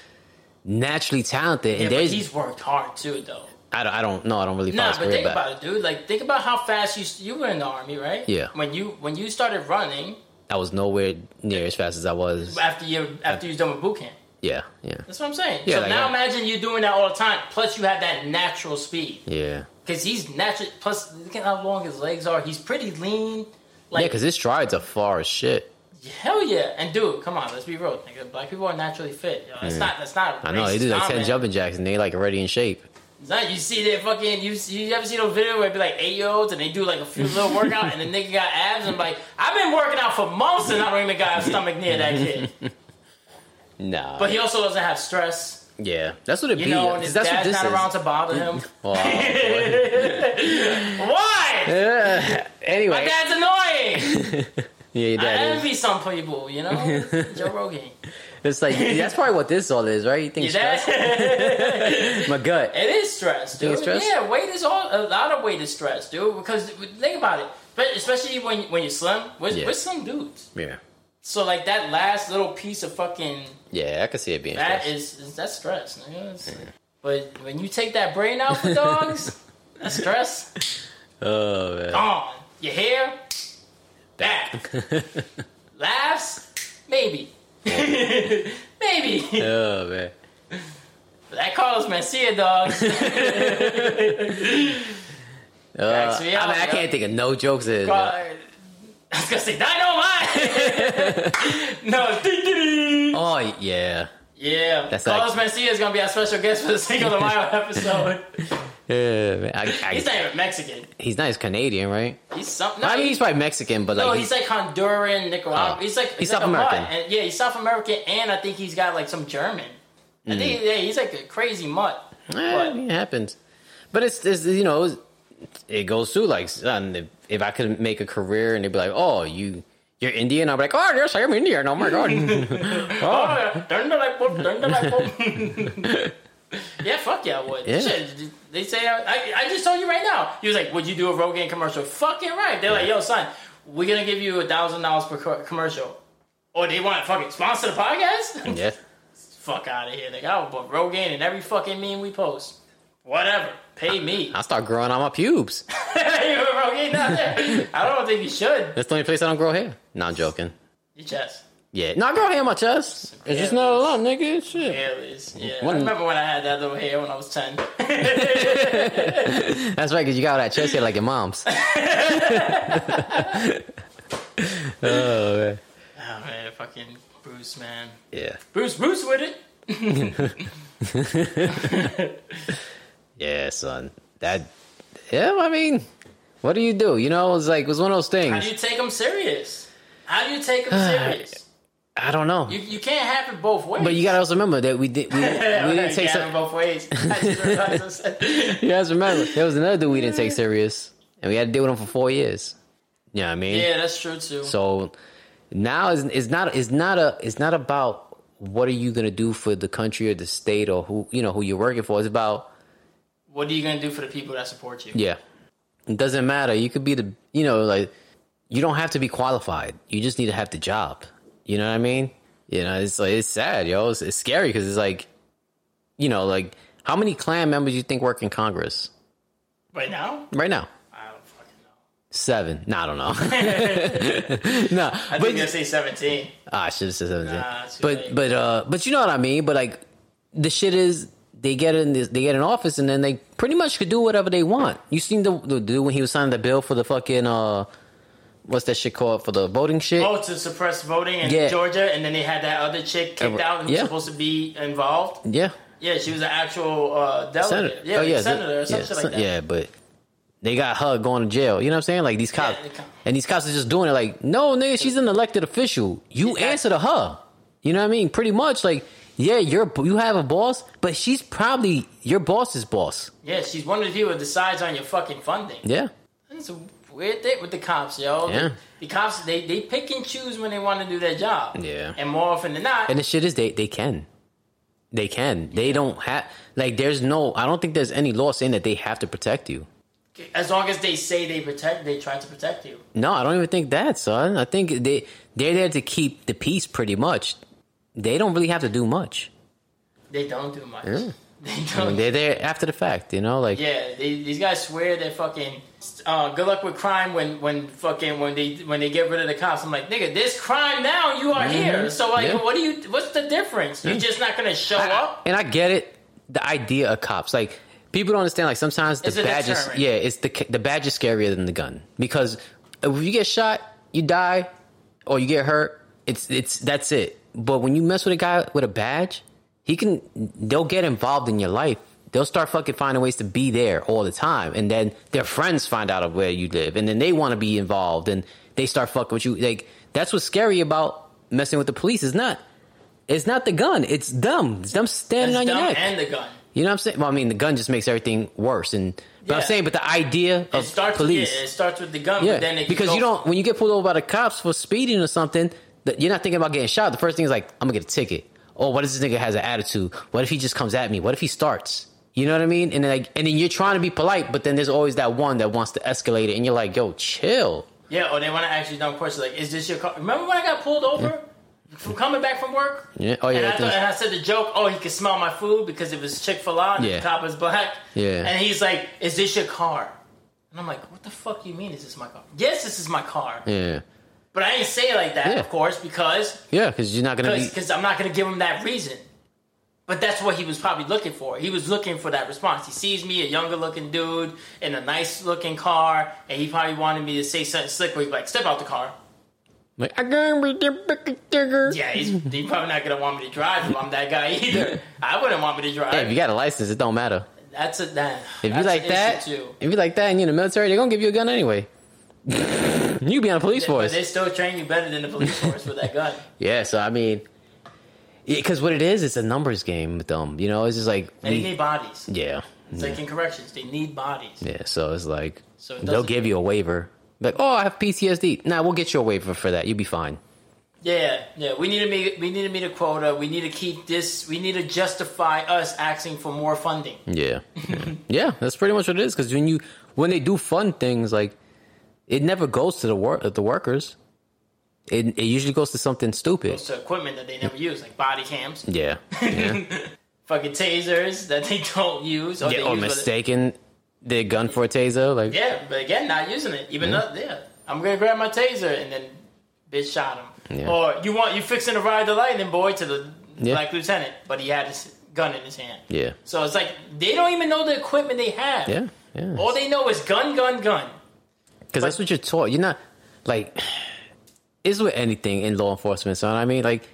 naturally talented, Yeah, and there's he's worked hard too, though. I don't I don't know. I don't really Nah, but think back. about it, dude. Like, think about how fast you you were in the army, right? Yeah. When you when you started running I was nowhere near as fast as I was. after you after you was done with boot camp. Yeah, yeah, That's what I'm saying. Yeah, so like, now imagine you're doing that all the time. Plus, you have that natural speed yeah. because he's natural. Plus, look at how long his legs are. He's pretty lean. Like, yeah, because his strides are far as shit. hell yeah. And dude, come on, let's be real. Nigga, black people are naturally fit. Yo. That's not. That's not. I know they do like ten jumping jacks, and they like already in shape. It's not, you see that fucking you you ever see those video where it be like eight year olds and they do like a few little workout and the nigga got abs and like I've been working out for months and I don't even got a stomach near that kid. Nah, But he also doesn't have stress, yeah, that's what it you be. know, and his that's dad's not is. around to bother him. Wow. Why? Yeah. anyway, My dad's annoying. yeah, your I dad is. envy some people, you know. Joe Rogan. It's like that's probably what this all is, right? You think Your stress? My gut. It is stress, dude. stress? Yeah, weight is all a lot of weight is stress, dude. Because think about it, but especially when when you're slim, we're, Yeah. we're slim dudes. Yeah, So like that last little piece of fucking yeah, I can see it being that stress. is, is that's stress. nigga. It's- But when you take that brain out for dogs, that's stress. oh man. Gone. Your hair, back. Laughs, maybe. maybe. oh man. That Carlos Mencia dog. Uh, I mean, I can't think of no jokes. In, I was gonna say dynamite. no, oh yeah, Yeah, That's Carlos like- Mencia is gonna be our special guest for the Cinco de Mayo episode. yeah. Man. I, I, He's not even Mexican. he's not. He's Canadian, right? He's something. No, I mean, he- he's probably Mexican, but like, no, he's like Honduran, Nicaragua. Oh. He's like He's he's South like American. And, yeah, he's South American, and I think he's got like some German. I think yeah, he's like a crazy mutt. Eh, But- it happens. But it's, it's you know, it goes through like, if, if I could make a career and they'd be like, oh, you, you're Indian, I'm like, oh, yes, I'm Indian. Oh my god. Oh, oh, yeah. Turn the light bulb, turn the light bulb. Yeah, fuck yeah, I would. Yeah. Shit, they say I, I, I just told you right now. He was like, "Would you do a Rogaine commercial?" Fucking right. They're like, "Yo, son, we're gonna give you a thousand dollars per co- commercial." Or they want to fucking sponsor the podcast? Yeah. Fuck out of here. They got but Rogaine in every fucking meme we post. Whatever. Pay me. I start growing out my pubes. you have Rogaine down there? I don't think you should. That's the only place I don't grow hair. Not I'm joking. Your chest. Yeah, no, I grow hair on my chest. It's just not a lot, nigga. Shit. Hairless. Yeah. I remember when I had that little hair when I was 10. That's right, because you got all that chest hair like your mom's. oh man. oh, man. Fucking Bruce, man. Yeah. Bruce, Bruce with it. Yeah, son. That. Yeah, I mean, what do you do? You know, it's like it was one of those things. How do you take them serious? How do you take them serious? I don't know. You, you can't have it both ways. but you gotta also remember that we did. We, we didn't take some. both ways. I just realized I said- You guys remember there was another dude we didn't take serious, and we had to deal with him for four years. You know I mean? yeah, that's true too. So now is it's not it's not a it's not about what are you gonna do for the country or the state or who you know who you're working for. It's about what are you gonna do for the people that support you? yeah. It doesn't matter. You could be the you know like you don't have to be qualified. You just need to have the job. You know what I mean? You know it's like it's sad, yo. It's, it's scary because it's like you know like how many Klan members you think work in Congress Right now, right now? I don't fucking know. Seven. No, I don't know. no, I think I say seventeen. Ah, I should have said seventeen. Nah, but late. but uh, but you know what I mean. But like, the shit is they get in this, they get in office, and then they pretty much could do whatever they want. You seen the the dude when he was signing the bill for the fucking uh, what's that shit called for the voting shit? Oh, to suppress voting in Yeah. Georgia, and then they had that other chick kicked Uh, out who was supposed to be involved. Yeah, Yeah, she was an actual uh, delegate. senator. Yeah, oh yeah, senator or yeah, like that. yeah, but. They got her going to jail. You know what I'm saying? Like these cops, come- and these cops are just doing it. Like, no, nigga, she's an elected official. You Exactly. answer to her. You know what I mean? Pretty much, like, yeah, you're you have a boss, but she's probably your boss's boss. Yeah, she's one of the people that decides on your fucking funding. Yeah. It's a weird thing with the cops, yo. Yeah. The, the cops, they, they pick and choose when they want to do their job. Yeah. And more often than not, And the shit is they they can. They can. They don't have like there's no I don't think there's any law saying that they have to protect you. as long as they say they protect, they try to protect you. No, I don't even think that, son. I think they they're there to keep the peace pretty much. They don't really have to do much. They don't do much. Yeah. They I mean, don't. they're there after the fact, you know, like yeah, they, these guys swear they're fucking. Uh, good luck with crime when when fucking when they when they get rid of the cops. I'm like, nigga, this crime now. You are here. So like, Mm-hmm. Yeah. what do you? What's the difference? You're just not gonna show up. and I get it. The idea of cops, like people don't understand. Like sometimes the It's badge is yeah, it's the the badge is scarier than the gun because if you get shot, you die, or you get hurt. It's it's that's it. But when you mess with a guy with a badge, he can they'll get involved in your life. They'll start fucking finding ways to be there all the time, and then their friends find out of where you live, and then they want to be involved, and they start fucking with you. Like that's what's scary about messing with the police. Is not it's not the gun. It's them. It's them standing That's on your neck. and the gun. You know what I'm saying? Well, I mean, the gun just makes everything worse. And but I'm saying, but the idea It of starts. police, With, yeah, it starts with the gun, yeah, but then it because you don't when you get pulled over by the cops for speeding or something, you're not thinking about getting shot. The first thing is like, I'm gonna get a ticket. Oh, what if this nigga has an attitude? What if he just comes at me? What if he starts? You know what I mean? And then like, and then you're trying to be polite, but then there's always that one that wants to escalate it, and you're like, yo, chill. Yeah, or they want to ask you dumb questions like, "Is this your car?" Remember when I got pulled over from coming back from work? Yeah. Oh yeah. and, I thought, and I said the joke, "Oh, he could smell my food because it was Chick Fil A and Yeah. the cop is black." Yeah. and he's like, "Is this your car?" And I'm like, "What the fuck you mean? Is this my car?" Yes, this is my car, yeah. But I didn't say it like that, Yeah. of course, because Yeah, because you're not gonna be. because I'm not going to give him that reason. But that's what he was probably looking for. He was looking for that response. He sees me, a younger looking dude, in a nice looking car, and he probably wanted me to say something slick where he's like, step out the car. Like, I gotta be the digger. Yeah, he's, he's probably not going to want me to drive if I'm that guy either. I wouldn't want me to drive. Hey, if you got a license, it don't matter. that's a that. If that's you like that, too. if you like that, and you're in the military, they're gonna give you a gun anyway. you be on a police But force. they still train you better than the police force with that gun. Yeah, so I mean, because what it is, it's a numbers game with them. You know, it's just like, we- they need bodies. yeah, It's like in corrections, they need bodies. yeah. So it's like So it they'll give you a waiver. Like, oh, I have PTSD. Nah, we'll get you a waiver for that. You'll be fine. Yeah, yeah. We need to meet. We need to meet a quota. We need to keep this. We need to justify us asking for more funding. Yeah, yeah, yeah that's pretty much what it is. Because when you when they do fun things, like it never goes to the work the workers. It it usually goes to something stupid. It's equipment that they never use, like body cams, Yeah, yeah, fucking tasers that they don't use, or yeah or use mistaken the gun for a taser. Like, Yeah, but again, not using it. Even though, yeah, I'm gonna grab my taser and then bitch shot him. Yeah. Or you want you fixing to ride the lightning boy to the Yeah. black lieutenant, but he had his gun in his hand. yeah, So it's like they don't even know the equipment they have. yeah, yeah. All they know is gun, gun, gun. Because that's what you're taught. You're not like it's with anything in law enforcement. So I mean, like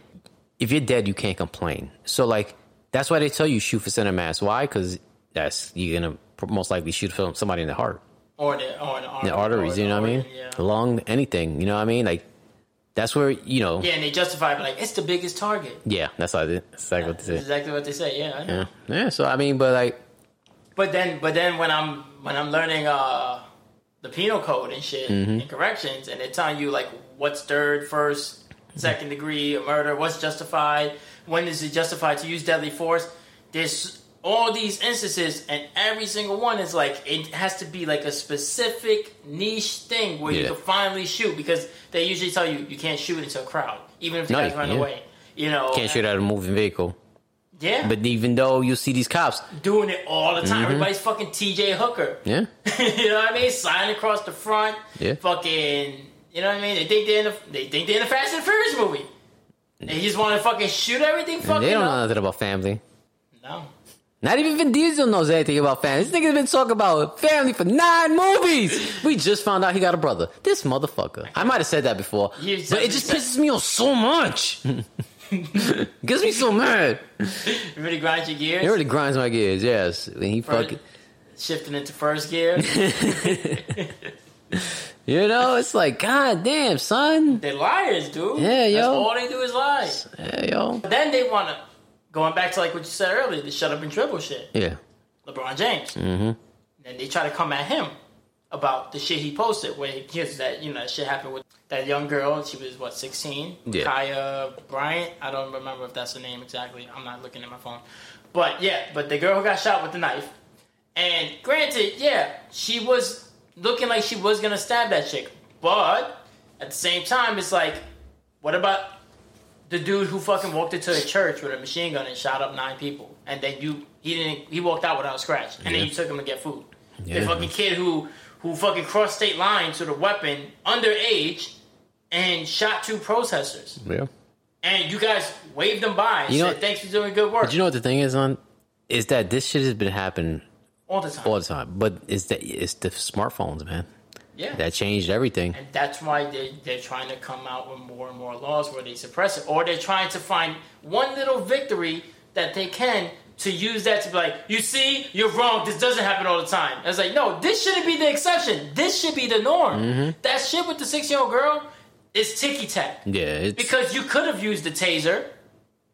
if you're dead, you can't complain. So like that's why they tell you shoot for center mass. Why? Because that's you're gonna most likely shoot somebody in the heart, Or the or the, artery, the arteries. or You know what I mean? Yeah. Lung, anything. You know what I mean? Like that's where you know. yeah, and they justify it like it's the biggest target. Yeah, that's how they, that's exactly what they say. exactly what they say. Yeah, I know. Yeah, yeah. So I mean, but like, But then, but then when I'm when I'm learning uh, the penal code and shit Mm-hmm. and corrections, and they're telling you like what's third, first, second degree of murder, what's justified, when is it justified to use deadly force? There's all these instances, and every single one is like it has to be like a specific niche thing where you can finally shoot because they usually tell you you can't shoot into a crowd, even if the No, guys run can't. away. You know, can't shoot at a moving vehicle. Yeah, But even though you see these cops, doing it all the Mm-hmm. time. Everybody's fucking T.J. Hooker. yeah, you know what I mean? Sign across the front. Yeah. Fucking. You know what I mean? They think they're in the. They think they're in the Fast and Furious movie. They just want to fucking shoot everything. Fucking they don't know nothing about family. No. Not even Vin Diesel knows anything about family. This nigga's been talking about family for nine movies. We just found out he got a brother. This motherfucker. I might have said that before, but it just pisses me off so much. Gets me so mad. It really grinds your gears. It really grinds my gears. Yes, when he fucking, Shifting into first gear. you know, it's like, god damn, son. They're liars, dude. Yeah, That's yo. all they do is lie. Yeah, yo. Then they want to. Going back to like what you said earlier, the shut up and dribble shit. Yeah, LeBron James. Mm-hmm. And they try to come at him about the shit he posted where he hears that, you know, that shit happened with that young girl. She was, what, 16? Yeah. Kaya Bryant. I don't remember if that's the name exactly. I'm not looking at my phone. But yeah, but the girl who got shot with the knife. And granted, yeah, she was looking like she was to stab that chick. But at the same time, it's like, what about the dude who fucking walked into a church with a machine gun and shot up nine people, and then you he didn't he walked out without a scratch, and then Yeah. you took him to get food. Yeah. The fucking kid who who fucking crossed state lines with a weapon underage and shot two protesters, yeah. and you guys waved them by and You know- thanks for doing good work But you know what the thing is, on is that this shit has been happening all the time. all the time. But it's the it's the smartphones, man, yeah, that changed everything. and that's why they they're trying to come out with more and more laws where they suppress it, or they're trying to find one little victory that they can to use that to be like, you see, you're wrong. This doesn't happen all the time. I was like, no, this shouldn't be the exception. This should be the norm. Mm-hmm. That shit with the six year old girl is ticky tack Yeah, it's because you could have used the taser.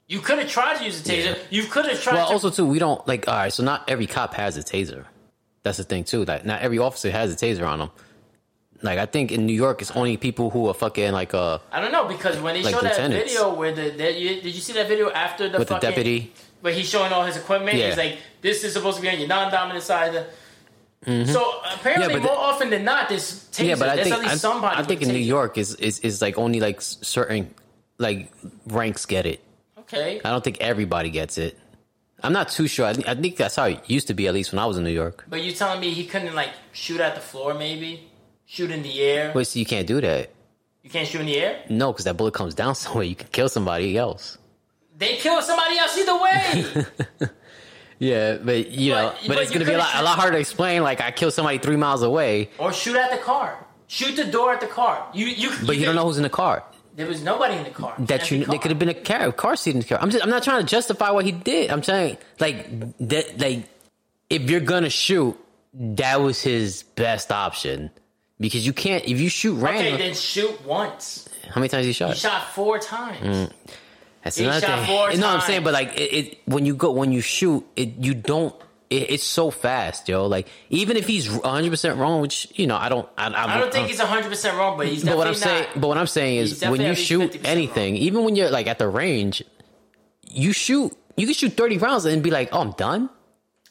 You could have tried to use the taser. Yeah. You could have tried well. to. Also, too, we don't like. All right, so not every cop has a taser. That's the thing too. Like, not every officer has a taser on them. Like, I think in New York, it's only people who are fucking like uh I don't know because when they Like showed that video where the, the you, did you see that video after the with the fucking, deputy. Where he's showing all his equipment. Yeah. He's like, this is supposed to be on your non-dominant side. Mm-hmm. So apparently, Yeah, more the- often than not, this taser. Yeah, but I there's think at least somebody. I think in New. York is, is is like only like certain like ranks get it. Okay. I don't think everybody gets it. I'm not too sure. I, I think that's how it used to be, at least when I was in New York. But you're telling me he couldn't like shoot at the floor? Maybe shoot in the air. Wait, so you can't do that? You can't shoot in the air. No, because that bullet comes down somewhere. You can kill somebody else. They kill somebody else either way. Yeah, but you know, But- but, but it's gonna be a lot, a lot harder to explain. Like I killed somebody three miles away, or shoot at the car. Shoot the door at the car. You you. but you don't know who's in the car. There was nobody in the car. That you, car. there could have been a car, car seat in the car. I'm just, I'm not trying to justify what he did. I'm saying, like, that, like, if you're gonna shoot, that was his best option because you can't. If you shoot Okay, then shoot once. how many times he shot? He shot four times. Mm. That's he another thing. You know what I'm saying? But like, it, it when you go when you shoot, it you don't. it, it's so fast, yo. Like even if he's 100 percent wrong, which you know I don't. I, I, I don't think he's 100 percent wrong, but he's But what I'm definitely saying, but what I'm saying is, when you shoot 50% anything, even when you're like at the range, you shoot. You can shoot 30 rounds and be like, "Oh, I'm done."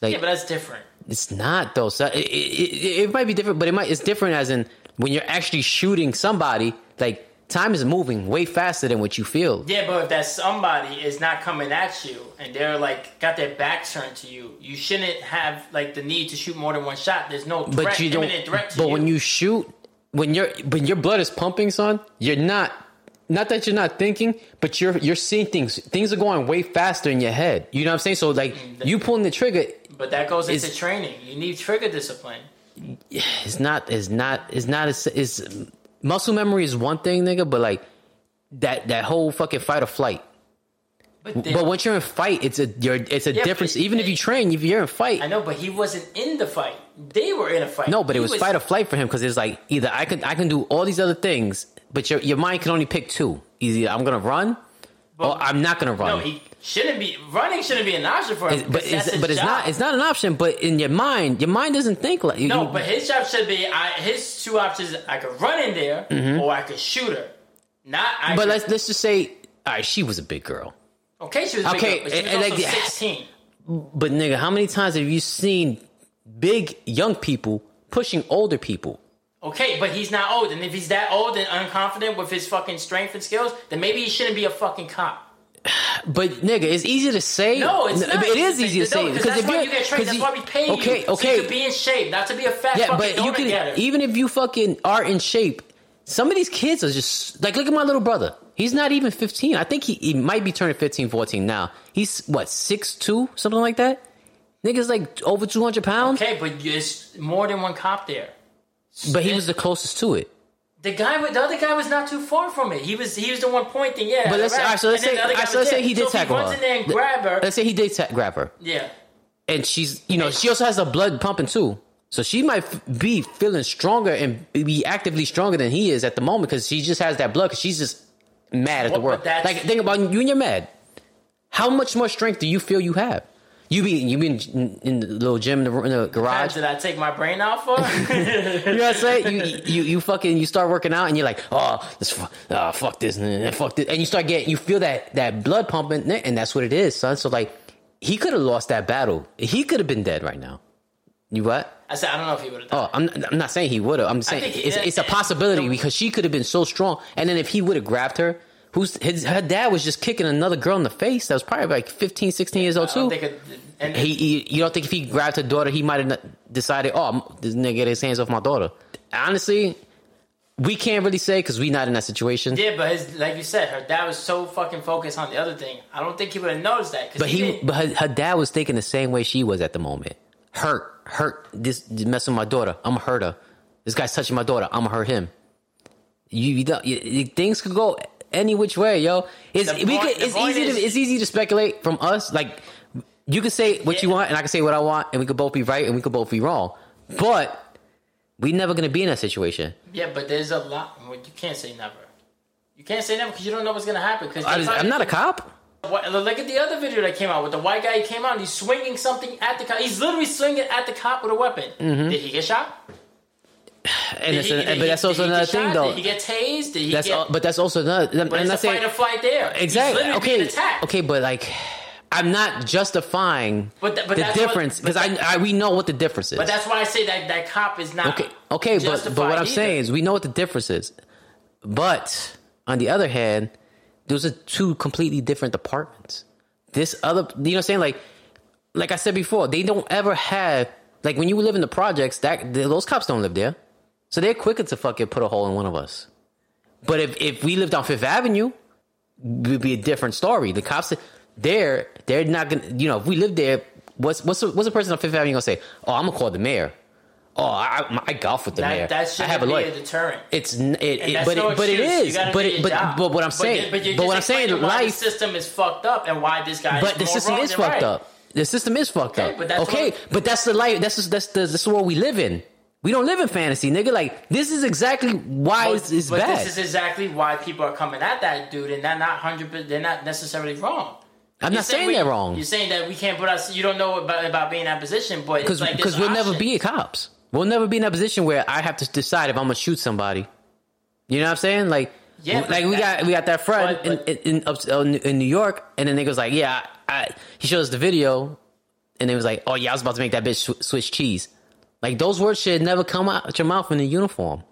Like yeah, but that's different. it's not though. So it, it, it, it might be different, but it might it's different as in when you're actually shooting somebody. Like time is moving way faster than what you feel. Yeah, but if that somebody is not coming at you and they're like got their back turned to you, you shouldn't have like the need to shoot more than one shot. There's no threat, but you don't. imminent threat to But you. when you shoot, when you're when your blood is pumping, son, you're not. Not that you're not thinking, but you're you're seeing things. Things are going way faster in your head. You know what I'm saying? So like mm, you pulling the trigger, but that goes into training. You need trigger discipline. it's not it's not it's not as is muscle memory is one thing, nigga. But like that that whole fucking fight or flight. But, then, But once you're in fight, it's a you're, it's a Yeah, difference. it- Even if you train, if you're in fight, I know, but he wasn't in the fight. They were in a fight. No, but it He was, fight or flight for him because it's like either I can I can do all these other things, but your your mind can only pick two. Either I'm gonna run, or I'm not gonna run. No, he shouldn't be running. Shouldn't be an option for him. It's- but it's, but it's job. not it's not an option. But in your mind, your mind doesn't think like No, you- but his job should be I, his two options. I could run in there, or I could shoot her. Not. I Mm-hmm. But could- let's let's just say, all right, she was a big girl. okay, she was big, okay, but she was and- and like- sixteen. But nigga, how many times have you seen big young people pushing older people? Okay, but he's not old, and if he's that old and unconfident with his fucking strength and skills, then maybe he shouldn't be a fucking cop. But nigga, it's easy to say. No, it's not. It is easy to say No, because that's why you're- you get trained. That's you- why we pay you. Okay, So okay. you could be in shape, not to be a fat Yeah, but you can even if you fucking are in shape. Some of these kids are just like look at my little brother. He's not even 15. I think he, he might be turning 15, 14 now. He's what, six two, something like that? Nigga's like over 200 pounds, Okay, but it's more than one cop there. but he was the closest to it. The guy, the other guy was not too far from it. He was, he was the one pointing. Yeah, But let's, right. all right, so let's say, the other all guy right, so let's say he did so tackle he runs her. in there and grab her. Let's say he did ta- grab her, Yeah, and she's, you know, she also has the blood pumping too. So she might f- be feeling stronger and be actively stronger than he is at the moment because she just has that blood because she's just mad at the world. Like think about you and you're mad. How much more strength do you feel you have? You be you be in, in the little gym in the, in the garage. did I take my brain out for? You know what I'm saying? You, you you fucking you start working out and you're like, oh, this oh, fuck this and fuck this, and you start getting you feel that that blood pumping, and that's what it is, son. So like, he could have lost that battle. He could have been dead right now. You what? I said I don't know if he would have. Oh, I'm, I'm not saying he would have. I'm just saying it's, it's a possibility because she could have been so strong. And then if he would have grabbed her, who's his, her dad was just kicking another girl in the face that was probably like 15, 16 years old too. it, and He, he, you don't think if he grabbed her daughter, he might have decided, oh, this nigga get his hands off my daughter. Honestly, we can't really say because we not in that situation. yeah, but his, like you said, her dad was so fucking focused on the other thing. I don't think he would have noticed that. But he, didn't- but her, her dad was thinking the same way she was at the moment. Hurt, hurt. This, this messing with my daughter. I'm gonna hurt her. This guy's touching my daughter. I'm gonna hurt him. You, you, you- things could go any which way, yo. It's The we could, it's easy is- to it's easy to speculate from us. Like you could say what you want, and I can say what I want, and we could both be right, and we could both be wrong. But we never gonna be in that situation. yeah, but there's a lot. Well, you can't say never. You can't say never because you don't know what's gonna happen. Because I'm not a cop. What, look at the other video that came out with the white guy. He came out and he's swinging something at the cop. He's literally swinging at the cop with a weapon. Mm-hmm. Did he get shot? And he- an- but that's also another thing, shot? though. Did he get tased? Did he That's get? all, but that's also another. But I'm it's not a saying fight or flight there. Exactly. Okay. Okay, but like, I'm not justifying But th- but the difference because I, I we know what the difference is. But that's why I say that that cop is not. okay. Okay, but but what I'm either. saying is we know what the difference is. But on the other hand, those are two completely different departments. This other, you know, what I'm saying like, like I said before, they don't ever have like when you live in the projects that those cops don't live there, so they're quicker to fucking put a hole in one of us. But if if we lived on Fifth Avenue, it would be a different story. The cops there, they're not gonna. You know, if we lived there, what's what's a, what's a person on Fifth Avenue gonna say? Oh, I'm gonna call the mayor. Oh, I, I, golf with the mayor. that, that I have a lawyer. a deterrent. It's it, it that's but no it, but it is. But it, but but what I'm saying, you- but, but what I'm saying, the life. system is fucked up and why this guy. But the system is fucked right. up. The system is fucked Okay, up. but that's okay, what- but that's the life. That's that's the this is what we live in. We don't live in fantasy, nigga. Like this is exactly why But, it's, it's but bad. this is exactly why people are coming at that dude, and they're not hundred. They're not necessarily wrong. I'm You're not saying we- they're wrong You're saying that we can't put us. You don't know about, about being in that position, but because like we'll never be cops. We'll never be in a position where I have to decide if I'm gonna shoot somebody. You know what I'm saying? Like, Yeah, but like we got we got that friend but- in in, in, uh, in New York, and then nigga was like, yeah, I, I, he showed us the video, and it was like, oh yeah, I was about to make that bitch sw- switch cheese. Like those words should never come out your mouth in a uniform.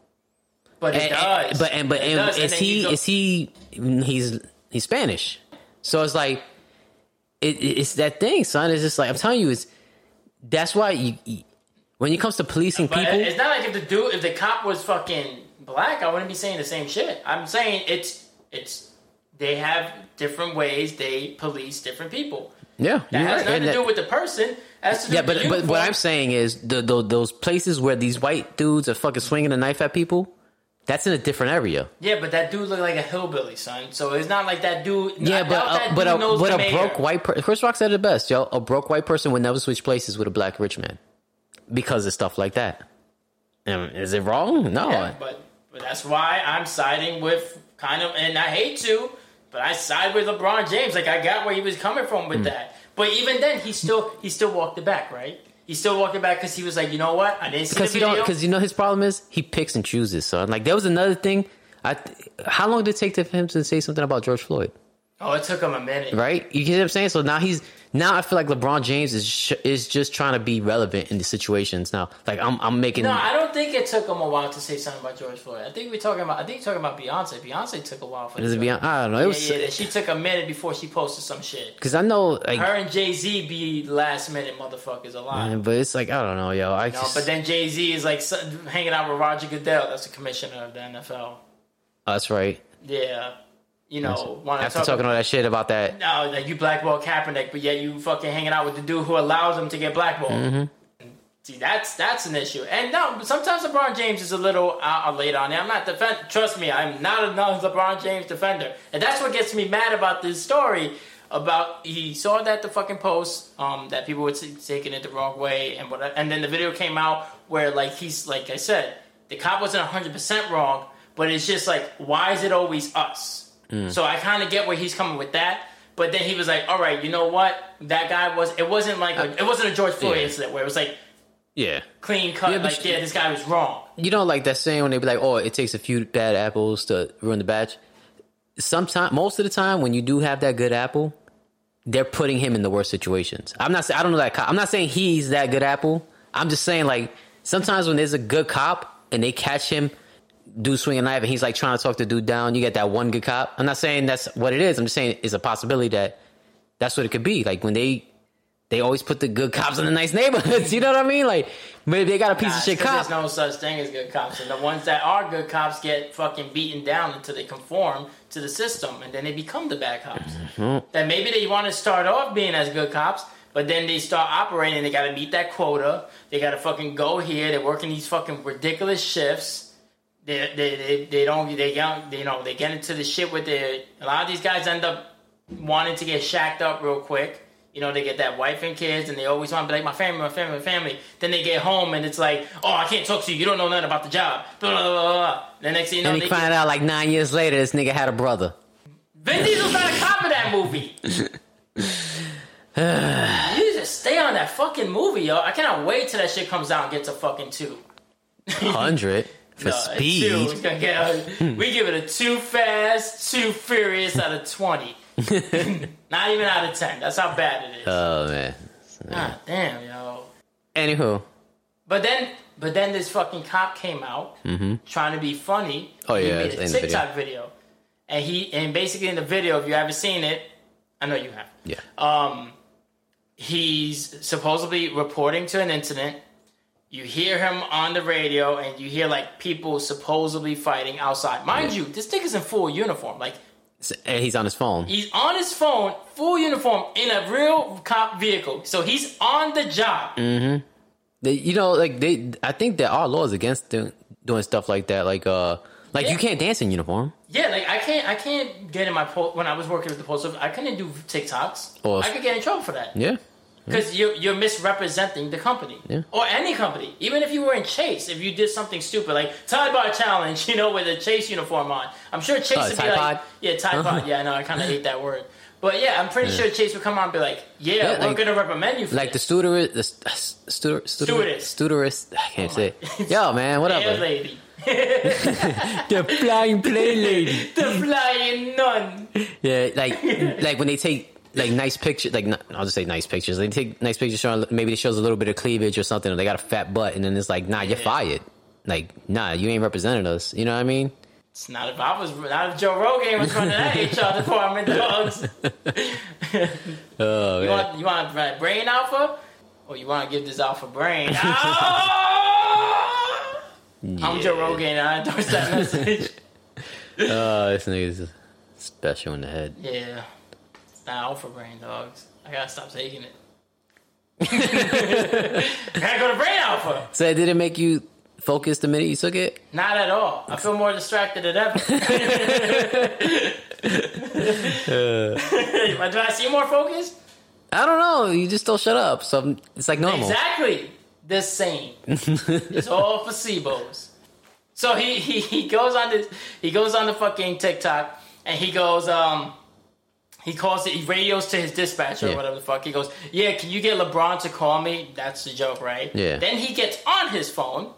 but it And- does. But and but and does, and is he is he he's he's Spanish, so it's like it, it's that thing, son. It's just like I'm telling you, it's that's why you, you- when it comes to policing But people, it's not like if the dude, if the cop was fucking black, I wouldn't be saying the same shit. I'm saying it's it's they have different ways they police different people. yeah, That has right. nothing And to that- do with the person. Yeah, but but what. I'm saying is the, the those places where these white dudes are fucking swinging a knife at people, that's in a different area. Yeah, but that dude looked like a hillbilly, son. So it's not like that dude. Yeah, but uh, that but dude a, knows but a broke white per- Chris Rock said it best, yo. A broke white person would never switch places with a black rich man because of stuff like that. Um, is it wrong? No. Yeah, but but that's why I'm siding with kind of, and I hate to, but I side with LeBron James. Like I got where he was coming from with that. But even then, he still he still walked it back, right? He still walked it back because he was like, you know what? I didn't see the because you video. because you know his problem is he picks and chooses. So like there was another thing. I how long did it take to, for him to say something about George Floyd? Oh, it took him a minute. Right? You get what I'm saying? So now he's now I feel like LeBron James is sh- is just trying to be relevant in the situations now. Like I'm I'm making No, I don't think it took him a while to say something about George Floyd. I think we're talking about. I think you're talking about Beyonce. Beyonce took a while for this. it be? I don't know. It was yeah, yeah, she took a minute before she posted some shit. because I know like, Her and Jay Z be last minute motherfuckers a lot. but it's like I don't know, yo. I No, just, but then Jay Z is like hanging out with Roger Goodell. That's the commissioner of the NFL. Oh, that's right. Yeah, you know, want to After talk talking all that shit about that, no, like you blackball Kaepernick, but yet you fucking hanging out with the dude who allows him to get blackballed. Mm-hmm. See, that's that's an issue. And no, sometimes LeBron James is a little uh, late on it. I'm not defend. Trust me, I'm not a LeBron James defender, and that's what gets me mad about this story. About he saw that the fucking post um, that people were t- taking it the wrong way, and what, and then the video came out where like he's like I said, the cop wasn't 100 percent wrong, but it's just like why is it always us? Mm. So I kind of get where he's coming with that. But then he was like, "All right, you know what? That guy was. It wasn't like a, uh, it wasn't a George Floyd Yeah. incident where it was like yeah. clean cut. Yeah, like, you- yeah, this guy was wrong. You know, like that saying when they be like, "Oh, it takes a few bad apples to ruin the batch." Sometimes, most of the time, when you do have that good apple, they're putting him in the worst situations. I'm not. I don't know that. Cop. I'm not saying he's that good apple. I'm just saying like sometimes when there's a good cop and they catch him do swing a knife and he's like trying to talk the dude down, you get that one good cop. I'm not saying that's what it is. I'm just saying it's a possibility that that's what it could be. Like when they they always put the good cops in the nice neighborhoods. You know what I mean? Like maybe they got a piece Nah, of shit cop. There's no such thing as good cops, and the ones that are good cops get fucking beaten down until they conform to the system, and then they become the bad cops. Mm-hmm. That maybe they want to start off being as good cops, but then they start operating. They got to meet that quota. They got to fucking go here. They're working these fucking ridiculous shifts. They they they, they don't they get you know they get into the shit with their. A lot of these guys end up wanting to get shacked up real quick. You know, they get that wife and kids, and they always want to be like, my family, my family, my family. Then they get home, and it's like, oh, I can't talk to you. You don't know nothing about the job. Blah, blah, blah, blah. The next thing you know, and they he find out like nine years later, this nigga had a brother. Vin Diesel's not a cop in that movie. you just stay on that fucking movie, yo. I cannot wait till that shit comes out and gets a fucking two. Hundred for No, speed. two. It's gonna get a- we give it a two fast, two furious out of 20. Not even out of 10. That's how bad it is. Oh man. God damn, yo. Anywho, But then, but then this fucking cop came out mm-hmm. trying to be funny. Oh, he yeah, made a in the video. TikTok video. and he and basically in the video, if you haven't seen it, I know you have. yeah, Um, he's supposedly reporting to an incident. You hear him on the radio, and you hear like people supposedly fighting outside. Mind you, this nigga's in full uniform. Like and he's on his phone. he's on his phone, full uniform, in a real cop vehicle. So he's on the job. Mm. They, you know, like they, I think there are laws against do, doing stuff like that. Like, uh, like Yeah. you can't dance in uniform. Yeah, like I can't, I can't get in my po- when I was working with the post office. I couldn't do TikToks. Or- I could get in trouble for that. Yeah, because you're, you're misrepresenting the company Yeah. or any company. Even if you were in Chase, if you did something stupid like Tide Bar Challenge, you know, with a Chase uniform on, I'm sure Chase Oh, would be like, Pod? yeah, Tide Pod. Uh-huh. Yeah, I know, I kind of hate that word. But yeah, I'm pretty sure Chase would come on and be like, yeah, Yeah, we're like- going to reprimand you for Like the this. stewardess, the st- steward, stewardess, Stewardess. I can't Oh say. Yo, man, whatever. Yeah, lady. the flying plane lady. The flying nun. Yeah, like like when they take like nice pictures, like I'll just say nice pictures. They take nice pictures showing maybe it shows a little bit of cleavage or something, or they got a fat butt, and then it's like, nah, you're Yeah. fired. Like, nah, you ain't representing us. You know what I mean? It's not if I was not if Joe Rogan was running that HR department, dogs. Oh, You man. want you want to write brain alpha, or you want to give this alpha brain? Ah! I'm Joe Rogan. and I endorse that message. Oh, this nigga's special in the head. yeah, it's not alpha brain, dogs. I gotta stop taking it. I gotta go to brain alpha. So it didn't make you focus the minute you took it? Not at all. I feel more distracted than ever. Do I see more focus? I don't know. You just don't shut up. So it's like normal. Exactly the same. it's all placebos. So he, he he goes on this he goes on the fucking TikTok and he goes um he calls it he radios to his dispatcher Yeah. or whatever the fuck. He goes, Yeah, can you get LeBron to call me? That's the joke, right? Yeah. Then he gets on his phone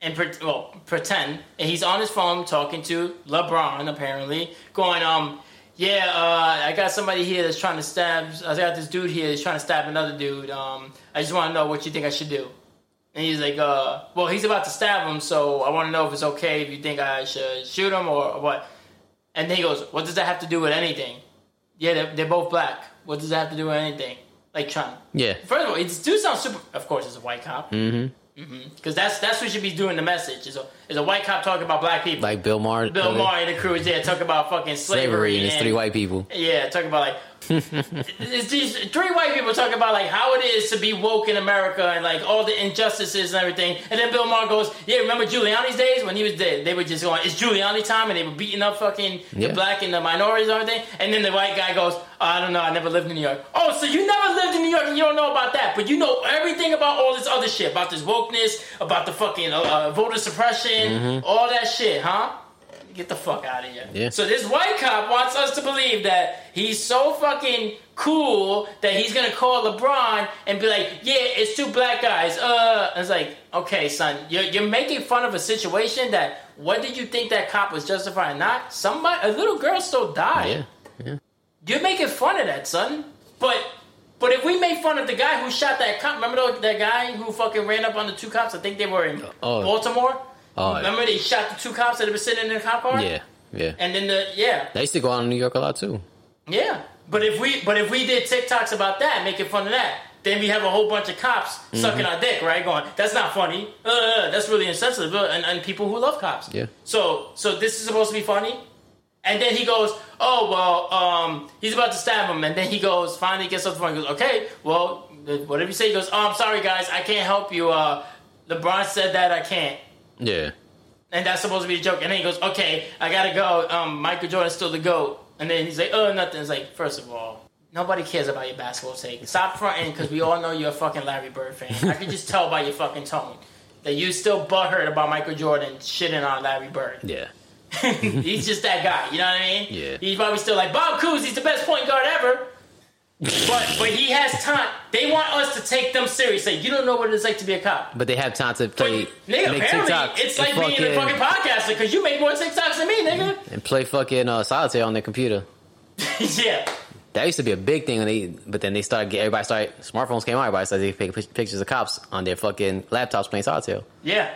and pre- well, pretend and he's on his phone talking to LeBron apparently, going um yeah, uh, I got somebody here that's trying to stab. I got this dude here that's trying to stab another dude. Um, I just want to know what you think I should do. And he's like, uh, well, he's about to stab him, so I want to know if it's okay if you think I should shoot him or, or what. And then he goes, what does that have to do with anything? Yeah, they're, they're both black. What does that have to do with anything? Like Trump. Yeah. First of all, this dude sounds super. Of course, it's a white cop. Mm-hmm. Because that's that's what should be doing the message. Is a is a white cop talking about black people. Like Bill Maher. Bill Maher and the crew is there talking about fucking slavery, Slavery and it's three white people. yeah, talking about like it's these three white people talking about like how it is to be woke in America and like all the injustices and everything. And then Bill Maher goes, "Yeah, remember Giuliani's days when he was dead? They were just going, it's Giuliani time, and they were beating up fucking Yeah. the black and the minorities and everything." And then the white guy goes, oh, "I don't know, I never lived in New York." Oh, so you never lived in New York and you don't know about that, but you know everything about all this other shit, about this wokeness, about the fucking uh, uh, voter suppression, all that shit, huh? Get the fuck out of here. Yeah. So this white cop wants us to believe that he's so fucking cool that he's gonna call LeBron and be like, "Yeah, it's two black guys." Uh, it's like, okay, son, you're, you're making fun of a situation that what did you think that cop was justifying? not, somebody, a little girl still died. Yeah. Yeah. You're making fun of that, son. But but if we made fun of the guy who shot that cop, remember that guy who fucking ran up on the two cops? I think they were in Oh. Baltimore. Oh. remember they shot the two cops that had been sitting in the cop car? Yeah. Yeah. And then the yeah, They used to go out in New York a lot too. yeah. But if we but if we did TikToks about that, making fun of that, then we have a whole bunch of cops Mm-hmm. sucking our dick, right? Going, that's not funny. Uh, that's really insensitive. Uh, And, and people who love cops. Yeah. So so this is supposed to be funny. And then he goes, oh well, um, he's about to stab him, and then he goes, finally gets up the phone. He goes, okay, well, whatever you say. He goes, oh, I'm sorry, guys, I can't help you. Uh, LeBron said that I can't. Yeah. And that's supposed to be a joke. And then he goes, okay, I gotta go. Um, Michael Jordan's still the GOAT. And then he's like, oh, nothing. It's like, first of all, nobody cares about your basketball take. Stop fronting because we all know you're a fucking Larry Bird fan. I can just tell by your fucking tone that you still butthurt about Michael Jordan shitting on Larry Bird. Yeah. he's just that guy, you know what I mean? Yeah. He's probably still like, Bob Cousy, he's the best point guard ever. But but he has time. They want us to take them seriously. You don't know what it's like to be a cop. But they have time to But, play, nigga, make apparently it's like being a fucking podcaster because you make more TikToks than me, nigga. and play fucking uh, solitaire on their computer. yeah. That used to be a big thing when they, but then they started. get Everybody started. Smartphones came out. Everybody started taking pictures of cops on their fucking laptops playing solitaire. Yeah.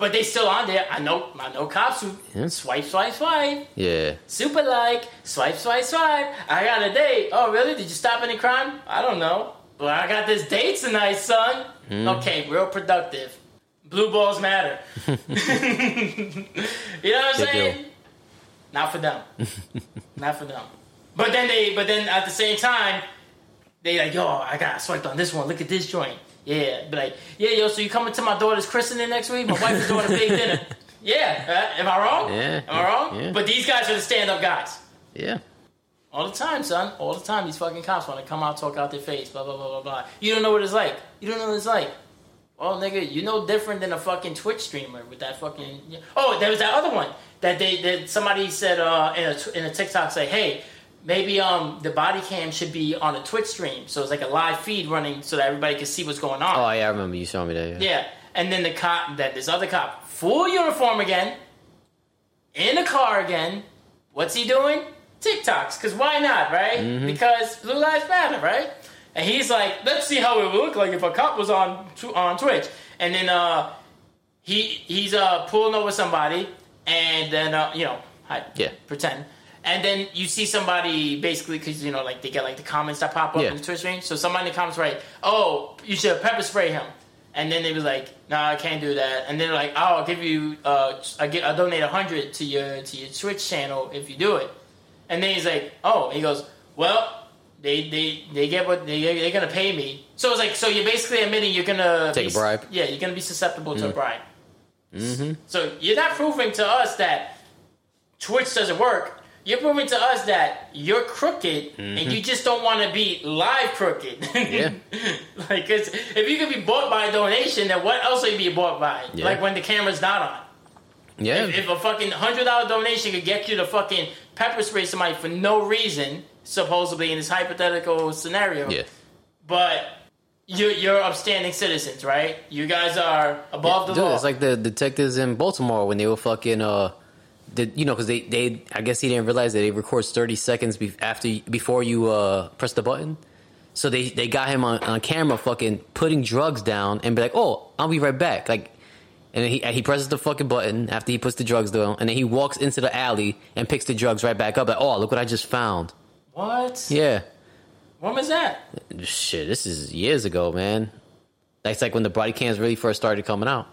But they still on there. I know I know cops who Yeah. swipe, swipe, swipe. Yeah. Super like, swipe, swipe, swipe. I got a date. Oh, really? Did you stop any crime? I don't know. But I got this date tonight, son. Hmm. Okay, real productive. Blue balls matter. you know what I'm saying? Not for them. Not for them. But then they, but then at the same time, they like, yo, I got swiped on this one. Look at this joint. Yeah, be like, yeah, yo, so you coming to my daughter's christening next week? My wife is doing a big dinner. Yeah, uh, am I wrong? Yeah. Am I wrong? Yeah. But these guys are the stand-up guys. Yeah. All the time, son. All the time. These fucking cops want to come out, talk out their face, blah, blah, blah, blah, blah. You don't know what it's like. You don't know what it's like. Oh, nigga, you know different than a fucking Twitch streamer with that fucking. Oh, there was that other one that they that somebody said uh, in a in a TikTok say, hey, maybe um the body cam should be on a Twitch stream, so it's like a live feed running so that everybody can see what's going on. Oh yeah, I remember you showing me that. Yeah. Yeah, and then the cop, that this other cop, full uniform again, in a car again. What's he doing? TikToks, because why not, right? Because Blue Lives Matter, right? And he's like, let's see how it would look like if a cop was on on Twitch, and then uh, he he's uh pulling over somebody, and then uh, you know, I Yeah. pretend. And then you see somebody basically because you know like they get like the comments that pop up Yeah. in the Twitch stream. So somebody in the comments write, "Oh, you should pepper spray him," and then they was like, "No, I can't do that." And then they're like, "Oh, I'll give you, uh, I get, I donate a hundred to your to your Twitch channel if you do it." And then he's like, "Oh," he goes, "Well, they they they get what they they're gonna pay me." So it's like, so you're basically admitting you're gonna Take be- a bribe. Yeah, you're gonna be susceptible to a bribe. Mm-hmm. So you're not proving to us that Twitch doesn't work. You're proving to us that you're crooked and you just don't want to be live crooked. Yeah. like, if you could be bought by a donation, then what else are you be bought by? Yeah. Like when the camera's not on. Yeah. If, if a fucking hundred dollar donation could get you to fucking pepper spray somebody for no reason, supposedly in this hypothetical scenario, yeah. but you're, you're upstanding citizens, right? You guys are above the Dude, law. it's like the detectives in Baltimore when they were fucking uh, the you know because they they I guess he didn't realize that they record thirty seconds be- after before you uh press the button. So they they got him on, on camera fucking putting drugs down and be like, oh, I'll be right back, like. And then he he presses the fucking button after he puts the drugs down, and then he walks into the alley and picks the drugs right back up. Like, oh, look what I just found. what? Yeah, When was that? shit, this is years ago, man. That's like when the body cams really first started coming out.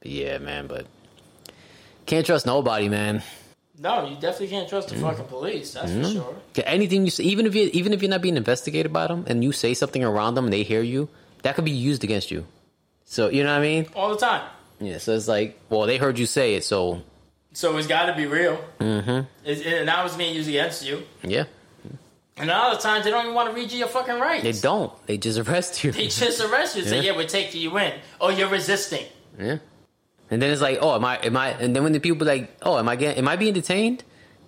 But yeah, man, but can't trust nobody, man. No, you definitely can't trust the fucking police. That's for sure. 'Cause Anything you say, even if you even if you're not being investigated by them, and you say something around them and they hear you, that could be used against you. So you know what I mean? All the time. Yeah. So it's like, well, they heard you say it, so So it's got to be real. Mm-hmm. It's, and now it's being used against you. yeah, And a lot of times they don't even want to read you your fucking rights. they don't. They just arrest you. They just arrest you. And say, Yeah. yeah, we're taking you in. Oh, you're resisting. Yeah. And then it's like, oh, am I, am I, and then when the people be like, oh, am I getting, am I being detained?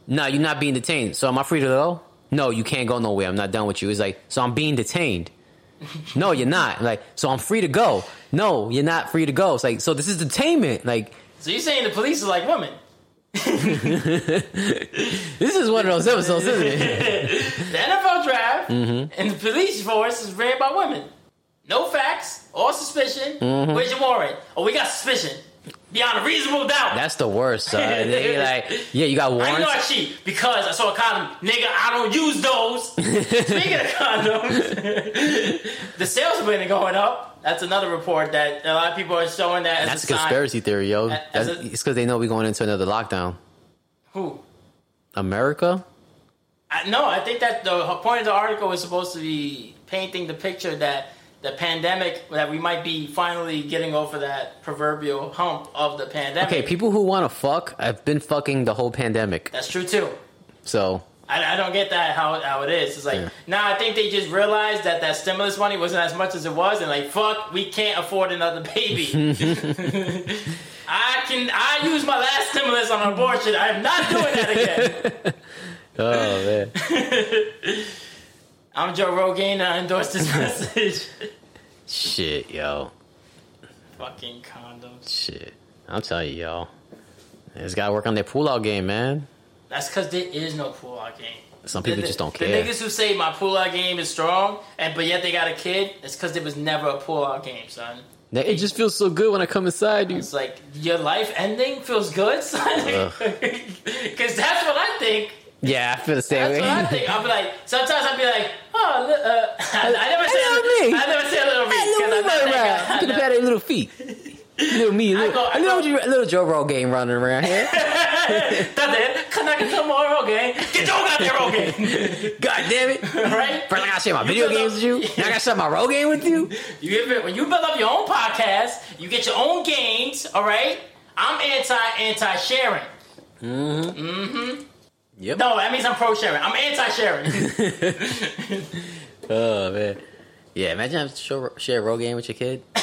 No, you're not being detained. So am I free to go? No, you can't go nowhere. I'm not done with you. It's like, so I'm being detained. no, you're not. Like, so I'm free to go. No, you're not free to go. It's like, so this is detainment. Like, So you're saying the police are like women? this is one of those episodes, isn't it? The NFL draft Mm-hmm. and the police force is ran by women. No facts or suspicion. Mm-hmm. Where's your warrant? Oh, we got suspicion. Beyond a reasonable doubt. That's the worst. Uh, they like, yeah, you got I know I cheat because I saw a condom. Nigga, I don't use those. Speaking of condoms, the sales have been going up. That's another report that a lot of people are showing that as That's a a sign. conspiracy theory, yo. A- it's because they know we're going into another lockdown. Who? America? I, no, I think that the point of the article is supposed to be painting the picture that the pandemic, that we might be finally getting over that proverbial hump of the pandemic. Okay, people who want to fuck I've been fucking the whole pandemic. That's true too. So I, I don't get that how how it is. It's like Yeah. now I think they just realized that that stimulus money wasn't as much as it was, and like fuck, we can't afford another baby. I can I use my last stimulus on abortion. I am not doing that again. Oh man. I'm Joe Rogan. I endorse this message. Shit, yo. Fucking condoms. Shit. I'll tell you, yo. They just gotta work on their pull out game, man. That's because there is no pull out game. Some people The- just don't the care. The niggas who say my pull out game is strong, and but yet they got a kid, it's because there was never a pull out game, son. It just feels so good when I come inside you. It's like your life ending feels good, son. Because that's what I think. Yeah, I feel the same That's way. what I think. I'll be like, sometimes I'll be like, oh, uh, I, I never say, a little me. I never say a little me. Hey, little me running around. You could have had a little feet. Little me, little, go- I little, go- little Joe Rogan running around here. That's it. Can I get some more Rogaine? Get your goddamn Rogaine. God damn it. right? First I gotta share my video games up- with you. Now I gotta share my Rogan with you. You give it, when you build up your own podcast, you get your own games, all right? I'm anti anti sharing. Yep. No, that means I'm pro sharing. I'm anti sharing. Oh man. Yeah, imagine having to show, share a Rogaine with your kid.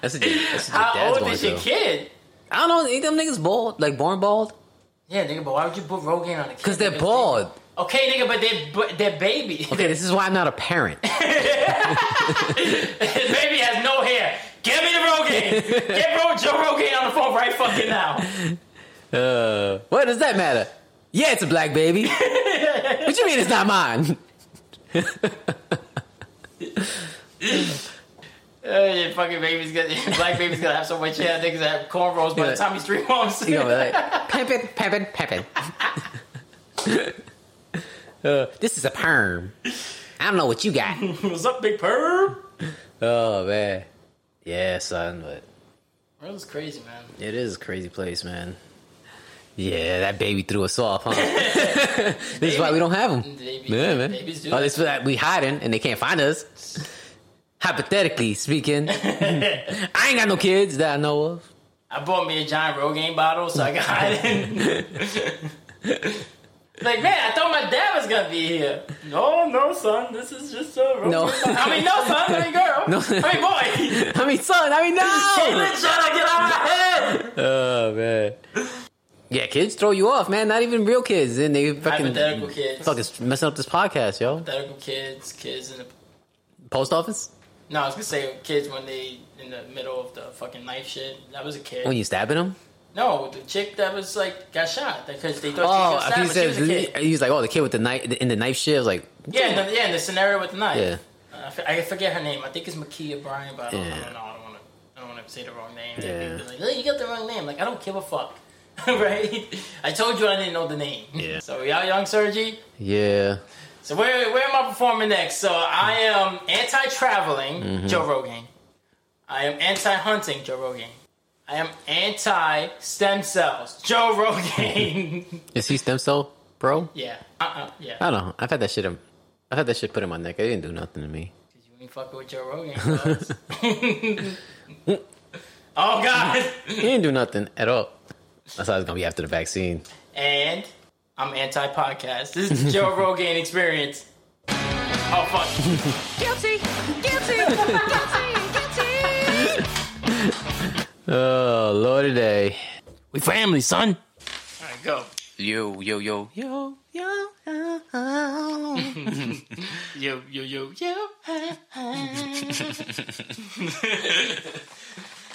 that's a that's a How old is your kid? I don't know. Ain't them niggas bald? Like born bald? Yeah, nigga, but why would you put Rogaine on a kid? Because they're Nigga, bald. Okay, nigga, but they're but they're baby. Okay, this is why I'm not a parent. His baby has no hair. Give me the Rogaine. Get Ro- Joe Rogaine on the phone right fucking now. Uh, what does that matter? Yeah, it's a black baby. what you mean it's not mine? Uh, your fucking baby's gonna, your black baby's gonna have so much hair. Niggas have cornrows by the time he's three months. You know, like pimpin', pimpin', pimpin'. uh, this is a perm. I don't know what you got. What's up, big perm? Oh man, yeah, son, but That was crazy, man. it is a crazy place, man. Yeah, that baby threw us off, huh? this is why we don't have them. Baby- Yeah, man. babies do Oh, this is why we hiding and they can't find us. Hypothetically speaking, I ain't got no kids that I know of. I bought me a giant Rogaine bottle so I hide it. like, man, I thought my dad was gonna be here. No, no, son, this is just a Rogaine No. bottle. I mean, no, son, I mean, girl. No. I mean, boy. I mean, son, I mean, no. Caitlin, trying to get out of my head. Oh man. Yeah, kids throw you off, man. Not even real kids. Then they fucking Hypothetical kids. fucking messing up this podcast, yo. Hypothetical kids, kids in the. Post office No, I was gonna say kids when they in the middle of the fucking knife shit. That was a kid. when you stabbing them. No, the chick that was like got shot because they thought Oh, she I got stabbed. he but She was a kid. he was like, oh, the kid with the knife in the knife shit. I was like, Yeah, in the, yeah, in the scenario with the knife. Yeah. Uh, I I forget her name. I think it's Ma'Khia Bryan, but I don't, I Yeah. don't know. I don't want to. I don't want to say the wrong name. Yeah. Yeah. Like, oh, you got the wrong name. Like, I don't give a fuck. right? I told you I didn't know the name. Yeah. So y'all young Sergi. yeah, So where where am I performing next? So I am anti-traveling, Mm-hmm. Joe Rogan. I am anti-hunting, Joe Rogan. I am anti-stem cells, Joe Rogan. is he stem cell, bro? yeah. Uh-uh. Yeah. I don't know. I've had that shit. I've had that shit put in my neck. It didn't do nothing to me. Cause you ain't fucking with Joe Rogan. oh God! He didn't do nothing at all. That's how it's gonna be after the vaccine. And I'm anti-podcast. This is the Joe Rogan experience. Oh fuck! Guilty, guilty, guilty, guilty. Oh lordy day. We family, son. All right, go. Yo, yo, Yo yo yo yo yo. Yo yo yo yo.